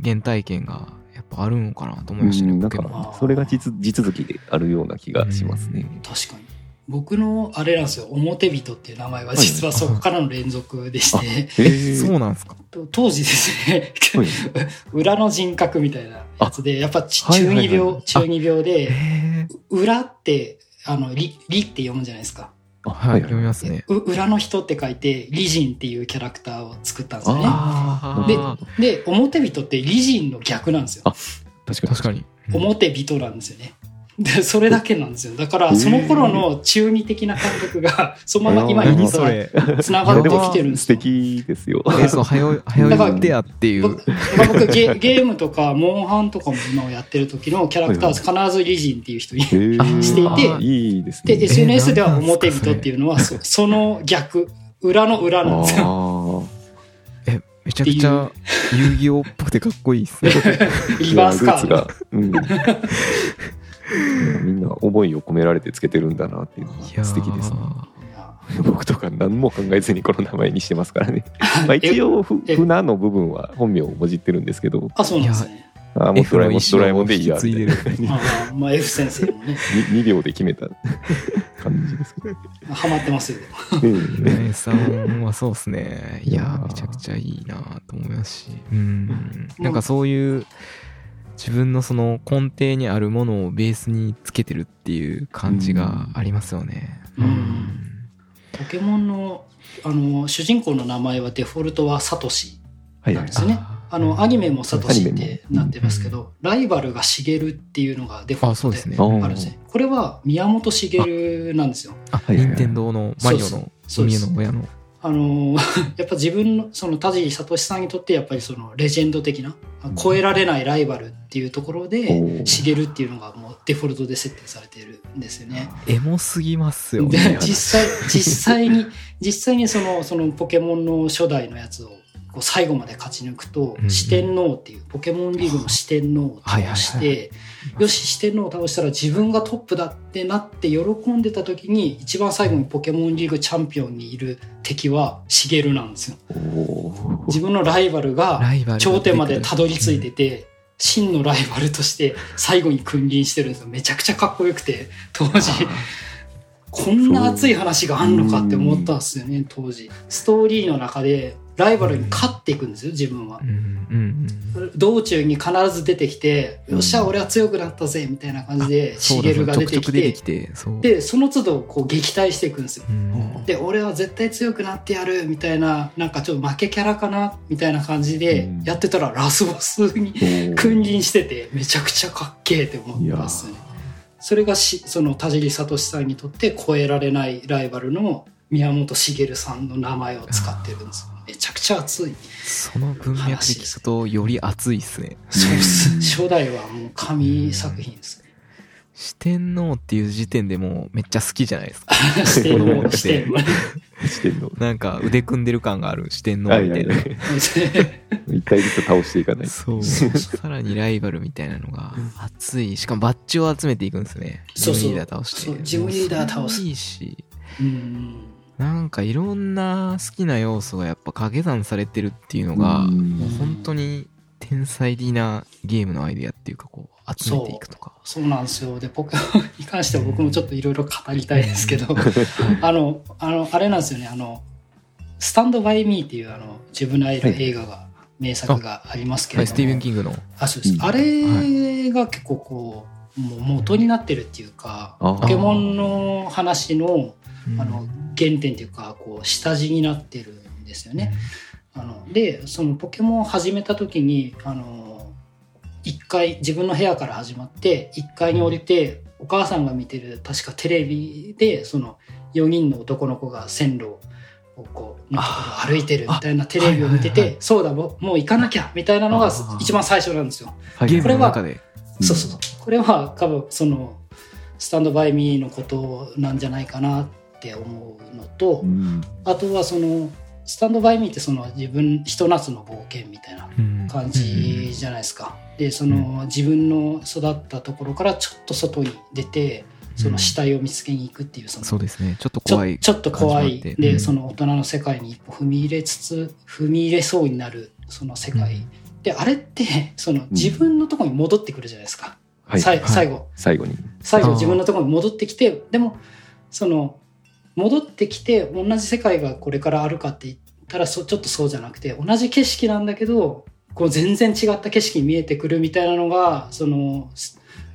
原体験がやっぱあるのかなと思いましたね、それが地続きであるような気がしますね。確かに。僕のあれなんですよ、表人っていう名前は実はそこからの連続でして、えそうなんですかと当時ですね、はい裏の人格みたいなやつで、やっぱち中二病、中二病で、へ裏って、あの、り、りって読むじゃないですか。あはい、読みますね。う裏の人って書いて、リジンっていうキャラクターを作ったんですよね。あであ、で、表人ってリジンの逆なんですよ。あ確かに確かに。表人なんですよね。で、それだけなんですよ。だから、その頃の中二的な感覚が、そのまま今にそれ。繋がってきてるんです素よ。敵ですよ。え、そう、はよ、はよ言ってやっていう。僕まあ僕ゲゲームとかモンハンとかも今やってる時のキャラクター必ずリジンっていう人に していていいですでね。SNS では表人っていうのはそその逆裏の裏なんですよあえ、めちゃくちゃ遊戯王っぽくてかっこいいっすね。リーバースカード。みんな思いを込められてつけてるんだなっていうのが素敵ですね。僕とか何も考えずにこの名前にしてますからね。まあ一応、ふえ船の部分は本名をもじってるんですけど、あそうなんですねあーもうドラえもん、ドラえもんでいいや、みたいなあ あまあ F 先生もね2秒で決めた感じですけど。ハマってますようん姉さんはそうっすね。いやめちゃくちゃいいなと思いますし。うん。なんかそういう、自分のその根底にあるものをベースにつけてるっていう感じがありますよね。うん。ポケモンのあの主人公の名前はデフォルトはサトシはい。はいなんですよね。あのアニメもサトシってもなってますけど、ライバルがシゲルっていうのがデフォあ、ルトでそうですね。ああるんですね。これは宮本茂なんですよ。任天堂のマリオのの親の。あのー やっぱ自分のその田尻聡さんにとってやっぱりそのレジェンド的な超えられないライバルっていうところおでー茂っていうのがもうデフォルトで設定されているんですよね。エモすぎますよでね。実際実際に実際にそのそのポケモンの初代のやつをこう最後まで勝ち抜くと、うん四天王っていうポケモンリーグの四天王を倒して、よし四天王を倒したら自分がトップだってなって喜んでた時に一番最後にポケモンリーグチャンピオンにいる敵はシゲルなんですよ。自分のライバルがライバルが頂点までたどり着いてて、真のライバルとして最後に君臨してるんですよ。めちゃくちゃかっこよくて、当時。こんな熱い話があんのかって思ったんですよね、当時。ストーリーの中で、ライバルに勝っていくんですよ、自分は。道中に必ず出てきて、よっしゃ、俺は強くなったぜ、みたいな感じで、シそうだゲルが出てきて。で、その都度、こう、撃退していくんですよ。うんで、俺は絶対強くなってやる、みたいな、なんかちょっと負けキャラかな、みたいな感じでうん、やってたら、ラスボスに君臨してて、めちゃくちゃかっけえって思ったんですよね。それがし、その田尻聡さんにとって超えられないライバルの宮本茂さんの名前を使ってるんですよ。めちゃくちゃ熱い。その文脈で聞くとより熱いっすね。そうっす。初代はもう神作品ですね。四天王っていう時点でもうめっちゃ好きじゃないですか。四天王四天王。なんか腕組んでる感がある四天王はいみたいいはい。一体ずつ倒していかないと。そう。さらにライバルみたいなのが熱い。しかもバッジを集めていくんですね。そうそう。ジムリーダー倒して。そうジムリーダー倒す。いいし。うんなんかいろんな好きな要素がやっぱ掛け算されてるっていうのがうん。もう本当に天才的なゲームのアイデアっていうかこう集めていくとか。そうなんですよ。でポケモンに関しては僕もちょっといろいろ語りたいですけど あのあのあれなんですよね。あの「スタンド・バイ・ミー」っていうあの自分の愛の映画が、名作がありますけれども、はいスティーブン・キングの。あそうです、うん。あれが結構こうもう元になってるっていうかあポケモンの話のうん。あの原点っていうかこう下地になってるんですよね。あのでそのポケモンを始めた時にあの1階自分の部屋から始まって1階に降りてお母さんが見てる確かテレビでその4人の男の子が線路をこうのところを歩いてるみたいなテレビを見ててそうだもう行かなきゃみたいなのが一番最初なんですよ。これはそうそう。これは多分そのスタンドバイミーのことなんじゃないかなって思うのと、うん。あとはそのスタンドバイミーってその自分ひと夏の冒険みたいなうん。感じじゃないですか。でその自分の育ったところからちょっと外に出てその死体を見つけに行くっていうそのそうですね。ちょっと怖いちょっと怖い。で、うん。その大人の世界に一歩踏み入れつつ踏み入れそうになるその世界、うん。であれってその自分のところに戻ってくるじゃないですか、最後。最後に。最後自分のところに戻ってきてでもその戻ってきて同じ世界がこれからあるかって言ったらそちょっとそうじゃなくて同じ景色なんだけどこう全然違った景色に見えてくるみたいなのがその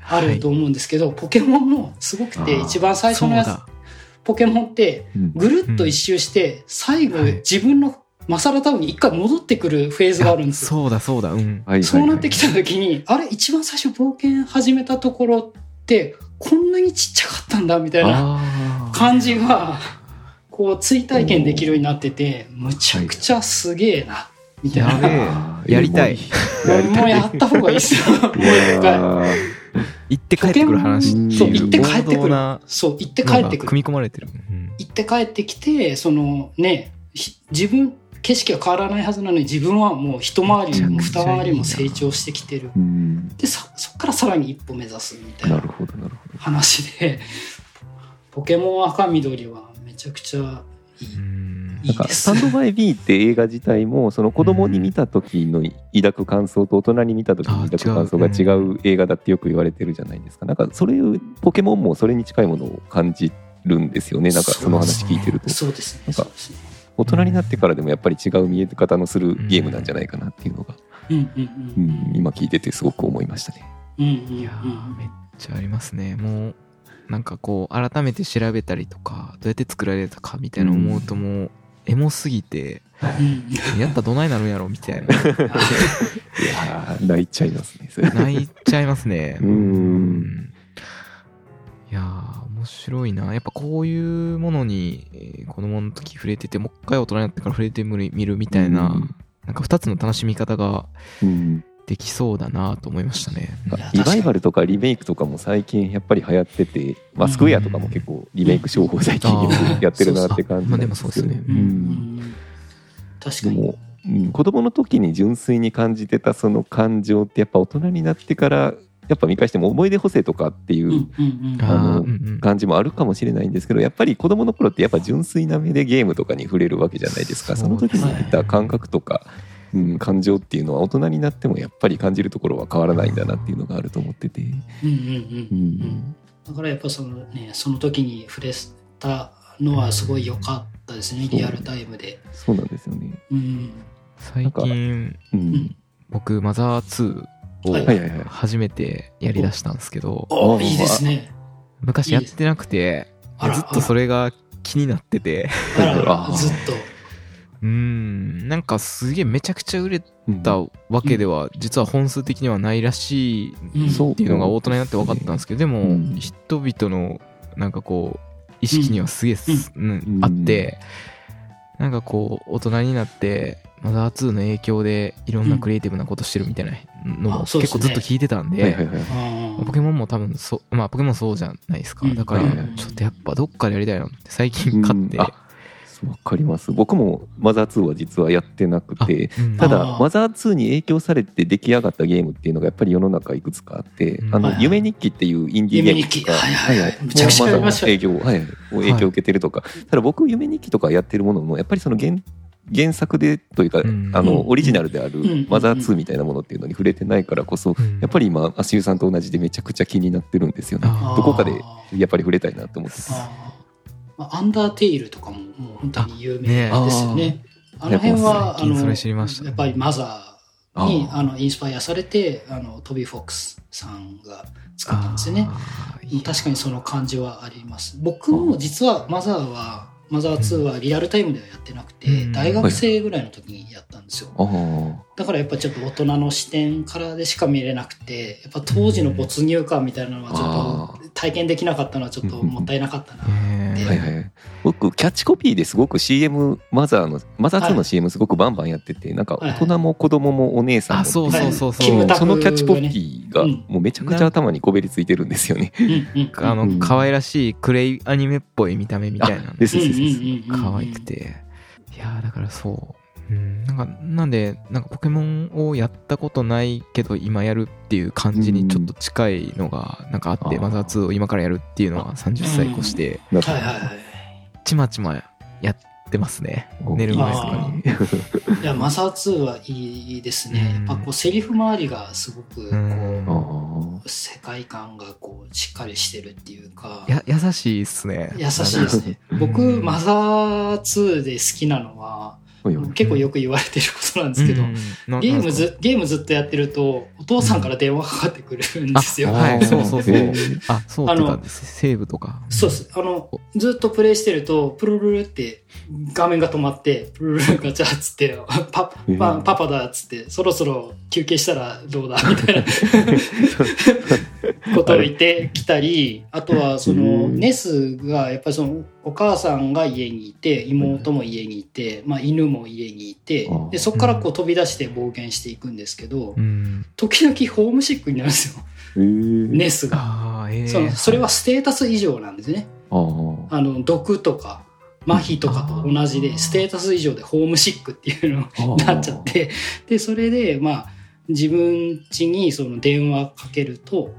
あると思うんですけど、ポケモンもすごくて一番最初のやつポケモンってうん。ぐるっと一周して最後はい。自分のマサラタウンに一回戻ってくるフェーズがあるんですよ。そうだそうだ。うん。はいそうなってきた時に、あれ一番最初冒険始めたところってこんなにちっちゃかったんだみたいな感じがこう追体験できるようになっててむちゃくちゃすげえなみたいな。やべえ。あ ーやりたい。もうやった方がいいですよ。いやー 行って帰ってくる話っていう。そう行って帰ってくる。そう行って帰ってくる。組み込まれてる、うん。行って帰ってきてそのねひ自分景色が変わらないはずなのに自分はもう一回りも二回りも成長してきてる。うん。でそそっからさらに一歩目指すみたいななるほどなるほど。話でポケモン赤緑はめちゃくちゃいい。ないんか「です。スタンドバイ・ビー」って映画自体もその子供に見た時の抱く感想と大人に見た時に抱く感想が違う映画だってよく言われてるじゃないですか。なんかそれポケモンもそれに近いものを感じるんですよね。なんかその話聞いてると。そうですね。大人になってからでもやっぱり違う見え方のするゲームなんじゃないかなっていうのが、うんうんううん。ん、今聞いててすごく思いましたね。うんうん。いやーめっちゃありますね。もうなんかこう改めて調べたりとかどうやって作られたかみたいなの思うともうエモすぎてうん。やったらどないなるんやろみたいな。いやー泣いちゃいますね泣いちゃいますね。うん。うん。いやー面白いな。やっぱこういうものにえー子供の時触れててもう一回大人になってから触れてみる見るみたいな、うん。なんか二つの楽しみ方がうんできそうだなと思いましたね。リバイバルとかリメイクとかも最近やっぱり流行ってて、まあ、スクエアとかも結構リメイク商法最近やってるなって感じまあでなんけど。もそうですね。うん。うん。確かに。うん、子供の時に純粋に感じてたその感情ってやっぱ大人になってからやっぱ見返しても思い出補正とかっていうあの感じもあるかもしれないんですけどやっぱり子供の頃ってやっぱ純粋な目でゲームとかに触れるわけじゃないですか。その時に見た感覚とか、うん、感情っていうのは大人になってもやっぱり感じるところは変わらないんだなっていうのがあると思ってて、うんうんうん。うんだからやっぱそのねその時に触れたのはすごい良かったですねリアルタイムで。そうなんですよね。うん。最近うんん。僕マザー2はいをはいはいはい。初めてやりだしたんですけど。おいいですね。昔やってなくてずっとそれが気になってて。ずっと。うん。なんかすげえめちゃくちゃ売れうんたわけでは実は本数的にはないらしいっていうのが大人になって分かったんですけどでもうん。人々のなんかこう意識にはすげえす、うん。うん。あってなんかこう大人になってマザー2の影響でいろんなクリエイティブなことしてるみたいなのも結構ずっと聞いてたんで、ポケモンも多分そうまあポケモンそうじゃないですか。うん。だからうん。ちょっとやっぱどっかでやりたいなって最近買って。うんあわかります。僕もマザー2は実はやってなくてうん。ただマザー2に影響されて出来上がったゲームっていうのがやっぱり世の中いくつかあってうん。あのはいはい。夢日記っていうインディーゲームとかはいはいむちゃくちゃありましたよ影響はい。はい。影響を受けてるとか。ただ僕夢日記とかやってるものもやっぱりその原原作でというかうん。あうん。のオリジナルであるうん。マザー2みたいなものっていうのに触れてないからこそうん。やっぱり今足湯さんと同じでめちゃくちゃ気になってるんですよね。どこかでやっぱり触れたいなと思ってあーまあアンダーテイルとかももう本当に有名ですよね。ああの辺は、あの、やっぱりマザーにあのインスパイアされて、あの、トビー・フォックスさんが作ったんですよね。確かにその感じはあります。僕も実はマザーは、マザー2はリアルタイムではやってなくて、うん大学生ぐらいの時にやったんですよ。ああだからやっぱちょっと大人の視点からでしか見れなくて、やっぱ当時の没入感みたいなのはちょっと体験できなかったのはちょっともったいなかったな。はいはい、僕キャッチコピーですごく CM マザーのマザー2の CM すごくバンバンやってて、なんか大人も子供もお姉さんもあそうそうそうそうそのキャッチコピーがうんもうめちゃくちゃ頭にこべりついてるんですよね。あのうん。可愛らしいクレイアニメっぽい見た目みたいなあで。すですです。可愛くて。いやーだからそううん。なんかなんでなんかポケモンをやったことないけど今やるっていう感じにちょっと近いのがなんかあって、うんマザー2を今からやるっていうのは30歳越してなるほどはいはいはい。ちまちまやってますね。お寝る前とあかに。ーい。や、マザー2はいいですね。うん。やっぱこう、セリフ周りがすごく、こうん。う、世界観がこう、しっかりしてるっていうか、や優しいっすね。優しいですね。うん。僕、マザー2で好きなのは、結構よく言われてることなんですけど、うん。なゲームず、ゲームずっとやってると、お父さんから電話かかってくるんですよ。あはいそうそうそう。あそうっていうあかセーブとか。そうです。あの、ずっとプレイしてると、プルルルって画面が止まって、プルルルガチャっつって、パパパパだっつって、そろそろ休憩したらどうだみたいな ことを言ってきたり、あとはその、うん。ネスがやっぱりその、お母さんが家にいて、妹も家にいて、まあ犬も家にいてで、そこからこう飛び出して暴言していくんですけどう、ん。時々ホームシックになるんですよ、ネスが。そのそれはステータス以上なんですね。あの、毒とか、麻痺とかと同じで、ステータス以上でホームシックっていうのになっちゃって、で、それで、まあ、自分家にその電話かけると、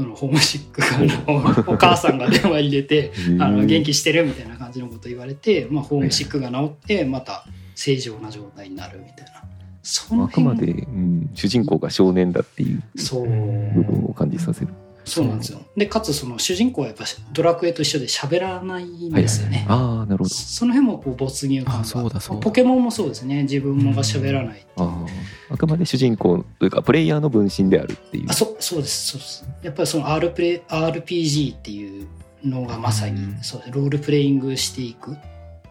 そのホームシックが、お母さんが電話入れて、あの、元気してるみたいな感じのこと言われて、まあ、ホームシックが治って、また正常な状態になるみたいな。そのあくまで、辺、うん、主人公が少年だっていう。部分を感じさせる。そうなんですよ。で、かつその主人公はやっぱドラクエと一緒で喋らないんですよね。ああなるほど。その辺もこう没入感が。あそうだそうだ。ポケモンもそうですね。自分もが喋らない、あああくまで主人公というかプレイヤーの分身であるっていう。あ。そそうですそうです。やっぱりその R プレ RPG っていうのがまさに、うん。そうロールプレイングしていく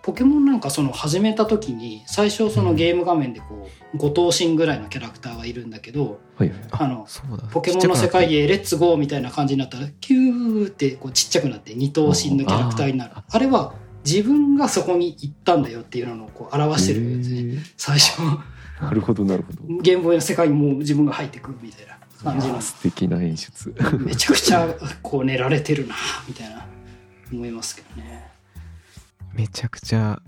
ポケモンなんかその始めた時に最初そのゲーム画面でこう5頭身ぐらいのキャラクターがいるんだけどはいあのポケモンの世界へへレッツゴーみたいな感じになったらキューってこうちっちゃくなって2頭身のキャラクターになる。あれは自分がそこに行ったんだよっていうのをこう表してるんですね。最初。なるほどなるほど。ゲームボーイの世界にもう自分が入ってくるみたいな感じの。素敵な演出。めちゃくちゃこう練られてるなみたいな思いますけどねめちゃくちゃ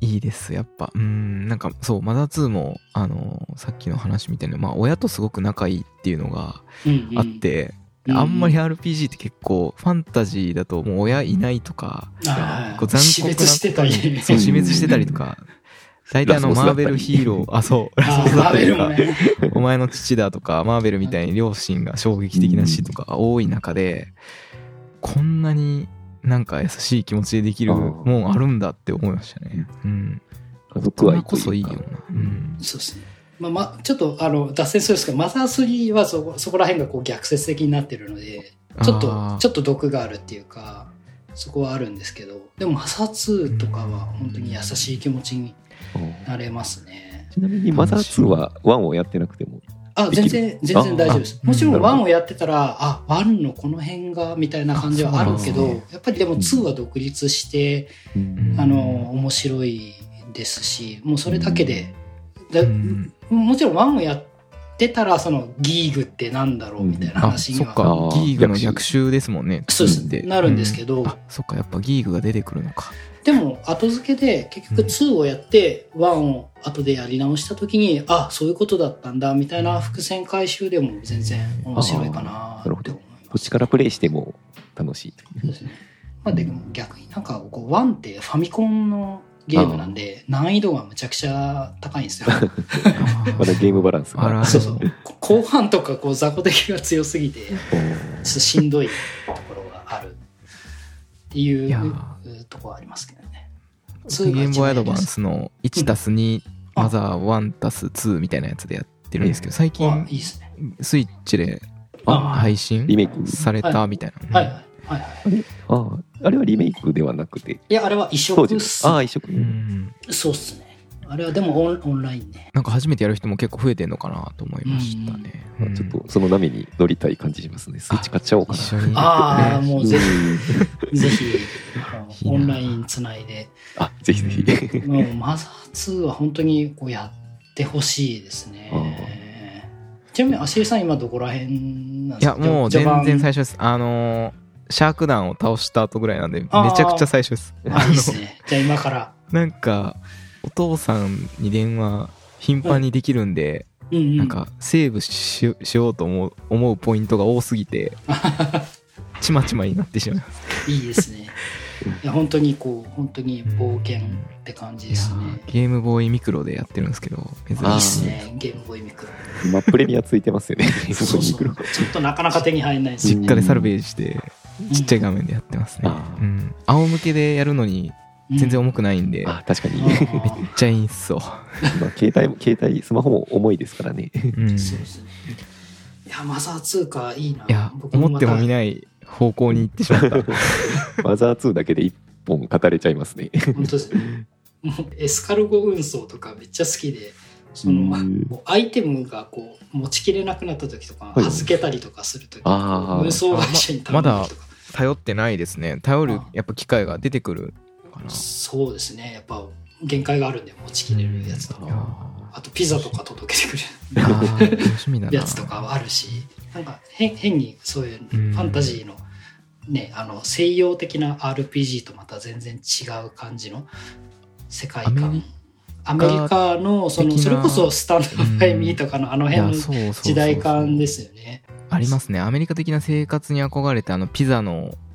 いいですやっぱ。うんなんかそうマザー2もあのさっきの話みたいなまあ親とすごく仲いいっていうのがうんうん。あって、うん。あんまり RPG って結構ファンタジーだともう親いないとか、う残酷な死滅してたりそう死滅してたりとか大体あのマーベルヒーローあそうラスあボスーマーベルだったりとかもね。お前の父だとかマーベルみたいに両親が衝撃的な死とかが多い中でこんなになんか優しい気持ちでできるもんあるんだって思いましたね。うん。家族愛こそいいよな。うん。そうですねまあまあちょっとあの脱線するんですけどマザー3はそこそこら辺がこう逆説的になってるのでちょっとちょっと毒があるっていうかそこはあるんですけどでもマザー2とかは本当に優しい気持ちになれますねちなみにマザー2は1をやってなくても。あ全然全然大丈夫です。あもちろんうん1をやってたらあ1のこの辺がみたいな感じはあるけどあそうなんでやっぱりでも2は独立してうん。あの面白いですしもうそれだけでだうん。もちろん1をやってたらそのギーグってなんだろうみたいなあ話には、そっか。あーギーグの逆襲ですもんね。そうです。2ってなるんですけど。うん。あそっか。やっぱギーグが出てくるのかでも後付けで結局2をやって1を後でやり直した時に、あそういうことだったんだみたいな伏線回収でも全然面白いかなって思いどます。っちからプレイしても楽しい。そうですね。まあ、でも逆になんかこう、ワンってファミコンのゲームなんで、難易度がむちゃくちゃ高いんですよ。まだゲームバランスが。あら。そうそう。後半とかこう雑魚敵が強すぎて、ちょっとしんどいっていういやとこありますけどね。ゲームボーイアドバンスの1たす2あマザー1たす2みたいなやつでやってるんですけど最あ近。スイッチであ配信リメイク。されたみたいな、はい。はい。はい。はい。あああれはリメイクではなくていや、あれは移植っす。ああ移植、うん。そうっすね。あれはでもオンオンラインね。なんか初めてやる人も結構増えてんのかなと思いましたね、まあちょっとその波に乗りたい感じしますね。スイッチ買っちゃおうかな。ああ、もうぜうん。ひ、ぜひ、オンラインつないで。あぜひぜひ。もうマザー2は本当にこうやってほしいですね。ちなみに、アシリさん今どこら辺なんいですか？やもう全然最初です。あのーシャーク団を倒した後ぐらいなんでめちゃくちゃ最初です。あ、いいですね。じゃあ今から。なんかお父さんに電話頻繁にできるんで、うんうん。なんかセーブししようと思う思うポイントが多すぎて ちまちまになってしまいますいいですね。いや、本当にこう、本当に冒険って感じですね。ーゲームボーイミクロでやってるんですけど珍しいいいですね。ゲームボーイミクロ。今プレミアついてますよね そうそう。ちょっとなかなか手に入らないですよ実家でサルベージしてちっちゃい画面でやってますね、あーうん、仰向けでやるのに全然重くないんで、あ確かに。うんめっちゃいいんすよ、まあ携帯も携帯スマホも重いですからね。うん、そうですね。いや、マザー2か、いいな。いや僕思っても見い。ない方向に行ってしまった。マザー2だけで一本語れちゃいますね。本当ですね。もうエスカルゴ運送とかめっちゃ好きで、その、アイテムがこう持ちきれなくなった時とか、はい。預けたりとかする時、運送会社に頼んだりとか。頼ってないですね。頼るあやっぱ機会が出てくるかなそうですね。やっぱ限界があるんで持ちきれるやつとか。いやあとピザとか届けてくーあー楽しみだなるやつとかはあるし、なんか変変にそういうフうんァンタジーの、ね、あの西洋的な RPG とまた全然違う感じの世界観。アメリカのそのそれこそスタンドバイミーとかのあの辺の時代感ですよね。ありますねアメリカ的な生活に憧れてあのピザのうん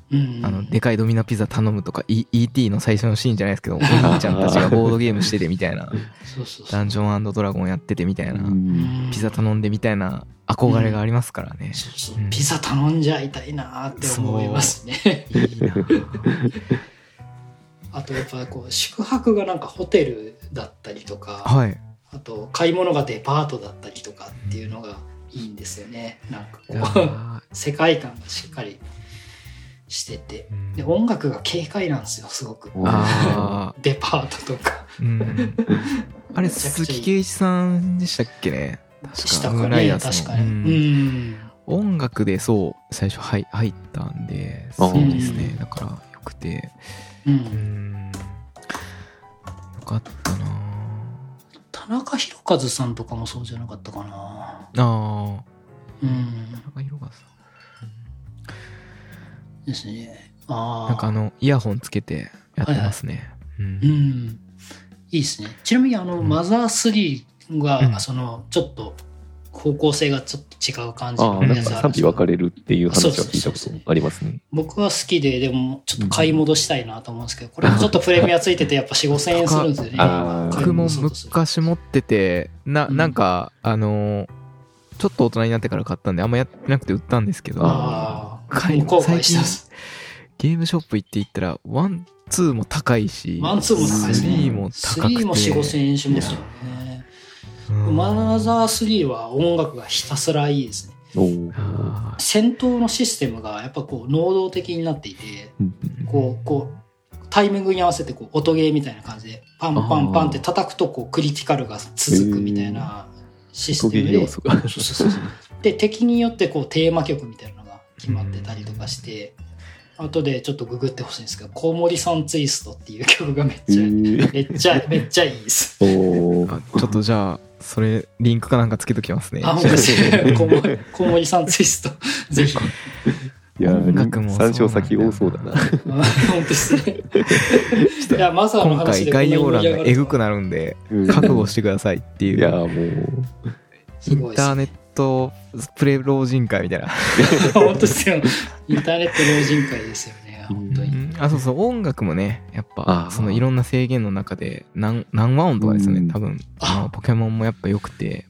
あのでかいドミノピザ頼むとか、E- E.T. の最初のシーンじゃないですけどお兄ちゃんたちがボードゲームしててみたいな。ダンジョンドラゴンやっててみたいな。うん。ピザ頼んでみたいな憧れがありますからね、ピザ頼んじゃいたいなって思いますね。いいな。あとやっぱこう宿泊がなんかホテルだったりとか、はい。あと買い物がデパートだったりとかっていうのがいいんですよね。なんかこうー。世界観がしっかりしてて。うん。で音楽が軽快なんですよすごく。あ デパートとか。ーうん。あれ鈴木圭一さんでしたっけね？したかムーンライね確かに。ううん。ん音楽でそう最初入入ったんでそうですね。だからよくて。ううん。んよかったな。田中宏和さんとかもそうじゃなかったかな。ああうん。中広川さですね。ああ。んなんかあのイヤホンつけてやってますね。うん。うん。いいですね。ちなみにあの、うん。マザー3が、うん。その、ちょっと、方向性がちょっと違う感じのやつあ賛否分かれれるっていう話は聞いたことありますね。僕は好きで、でも、ちょっと買い戻したいなと思うんですけど、これもちょっとプレミアついてて、やっぱ4、5千円するんですよね。僕も昔持っててなうん。なんかあのーちょっと大人になってから買ったんであんまやってなくて売ったんですけどああ、買い後悔してます。ゲームショップ行って行ったら one two も高いし one、two も高いですね。 three も高くて3も4、5千円しますよね。うんマザー3は音楽がひたすらいいですね。戦闘のシステムがやっぱこう能動的になっていて、こう、こう、タイミングに合わせてこう音ゲーみたいな感じで、パンパンパンって叩くとこうクリティカルが続くみたいなシステムで。で、敵によってこうテーマ曲みたいなのが決まってたりとかして、後でちょっとググってほしいんですけど、コウモリさんツイストっていう曲がめっえちゃ、ーめっちゃ、めっちゃいいです。ちょっとじゃあそれリンクかなんかつけときますねあ、本当ですね。コウモリさんツイスト、ぜひ。いや音楽も参照先多そうだな。あ本当ですね。いや、まさの今回話で概要欄がエグくななるんでうん覚悟してくださいっていういやもうインターネットプレ老人会みたいな。本当ですよ。インターネット老人会ですよね本当に、ん、あそうそう音楽もねやっぱそのいろんな制限の中で何何和音とかですよね多分。あポケモンもやっぱ良くて。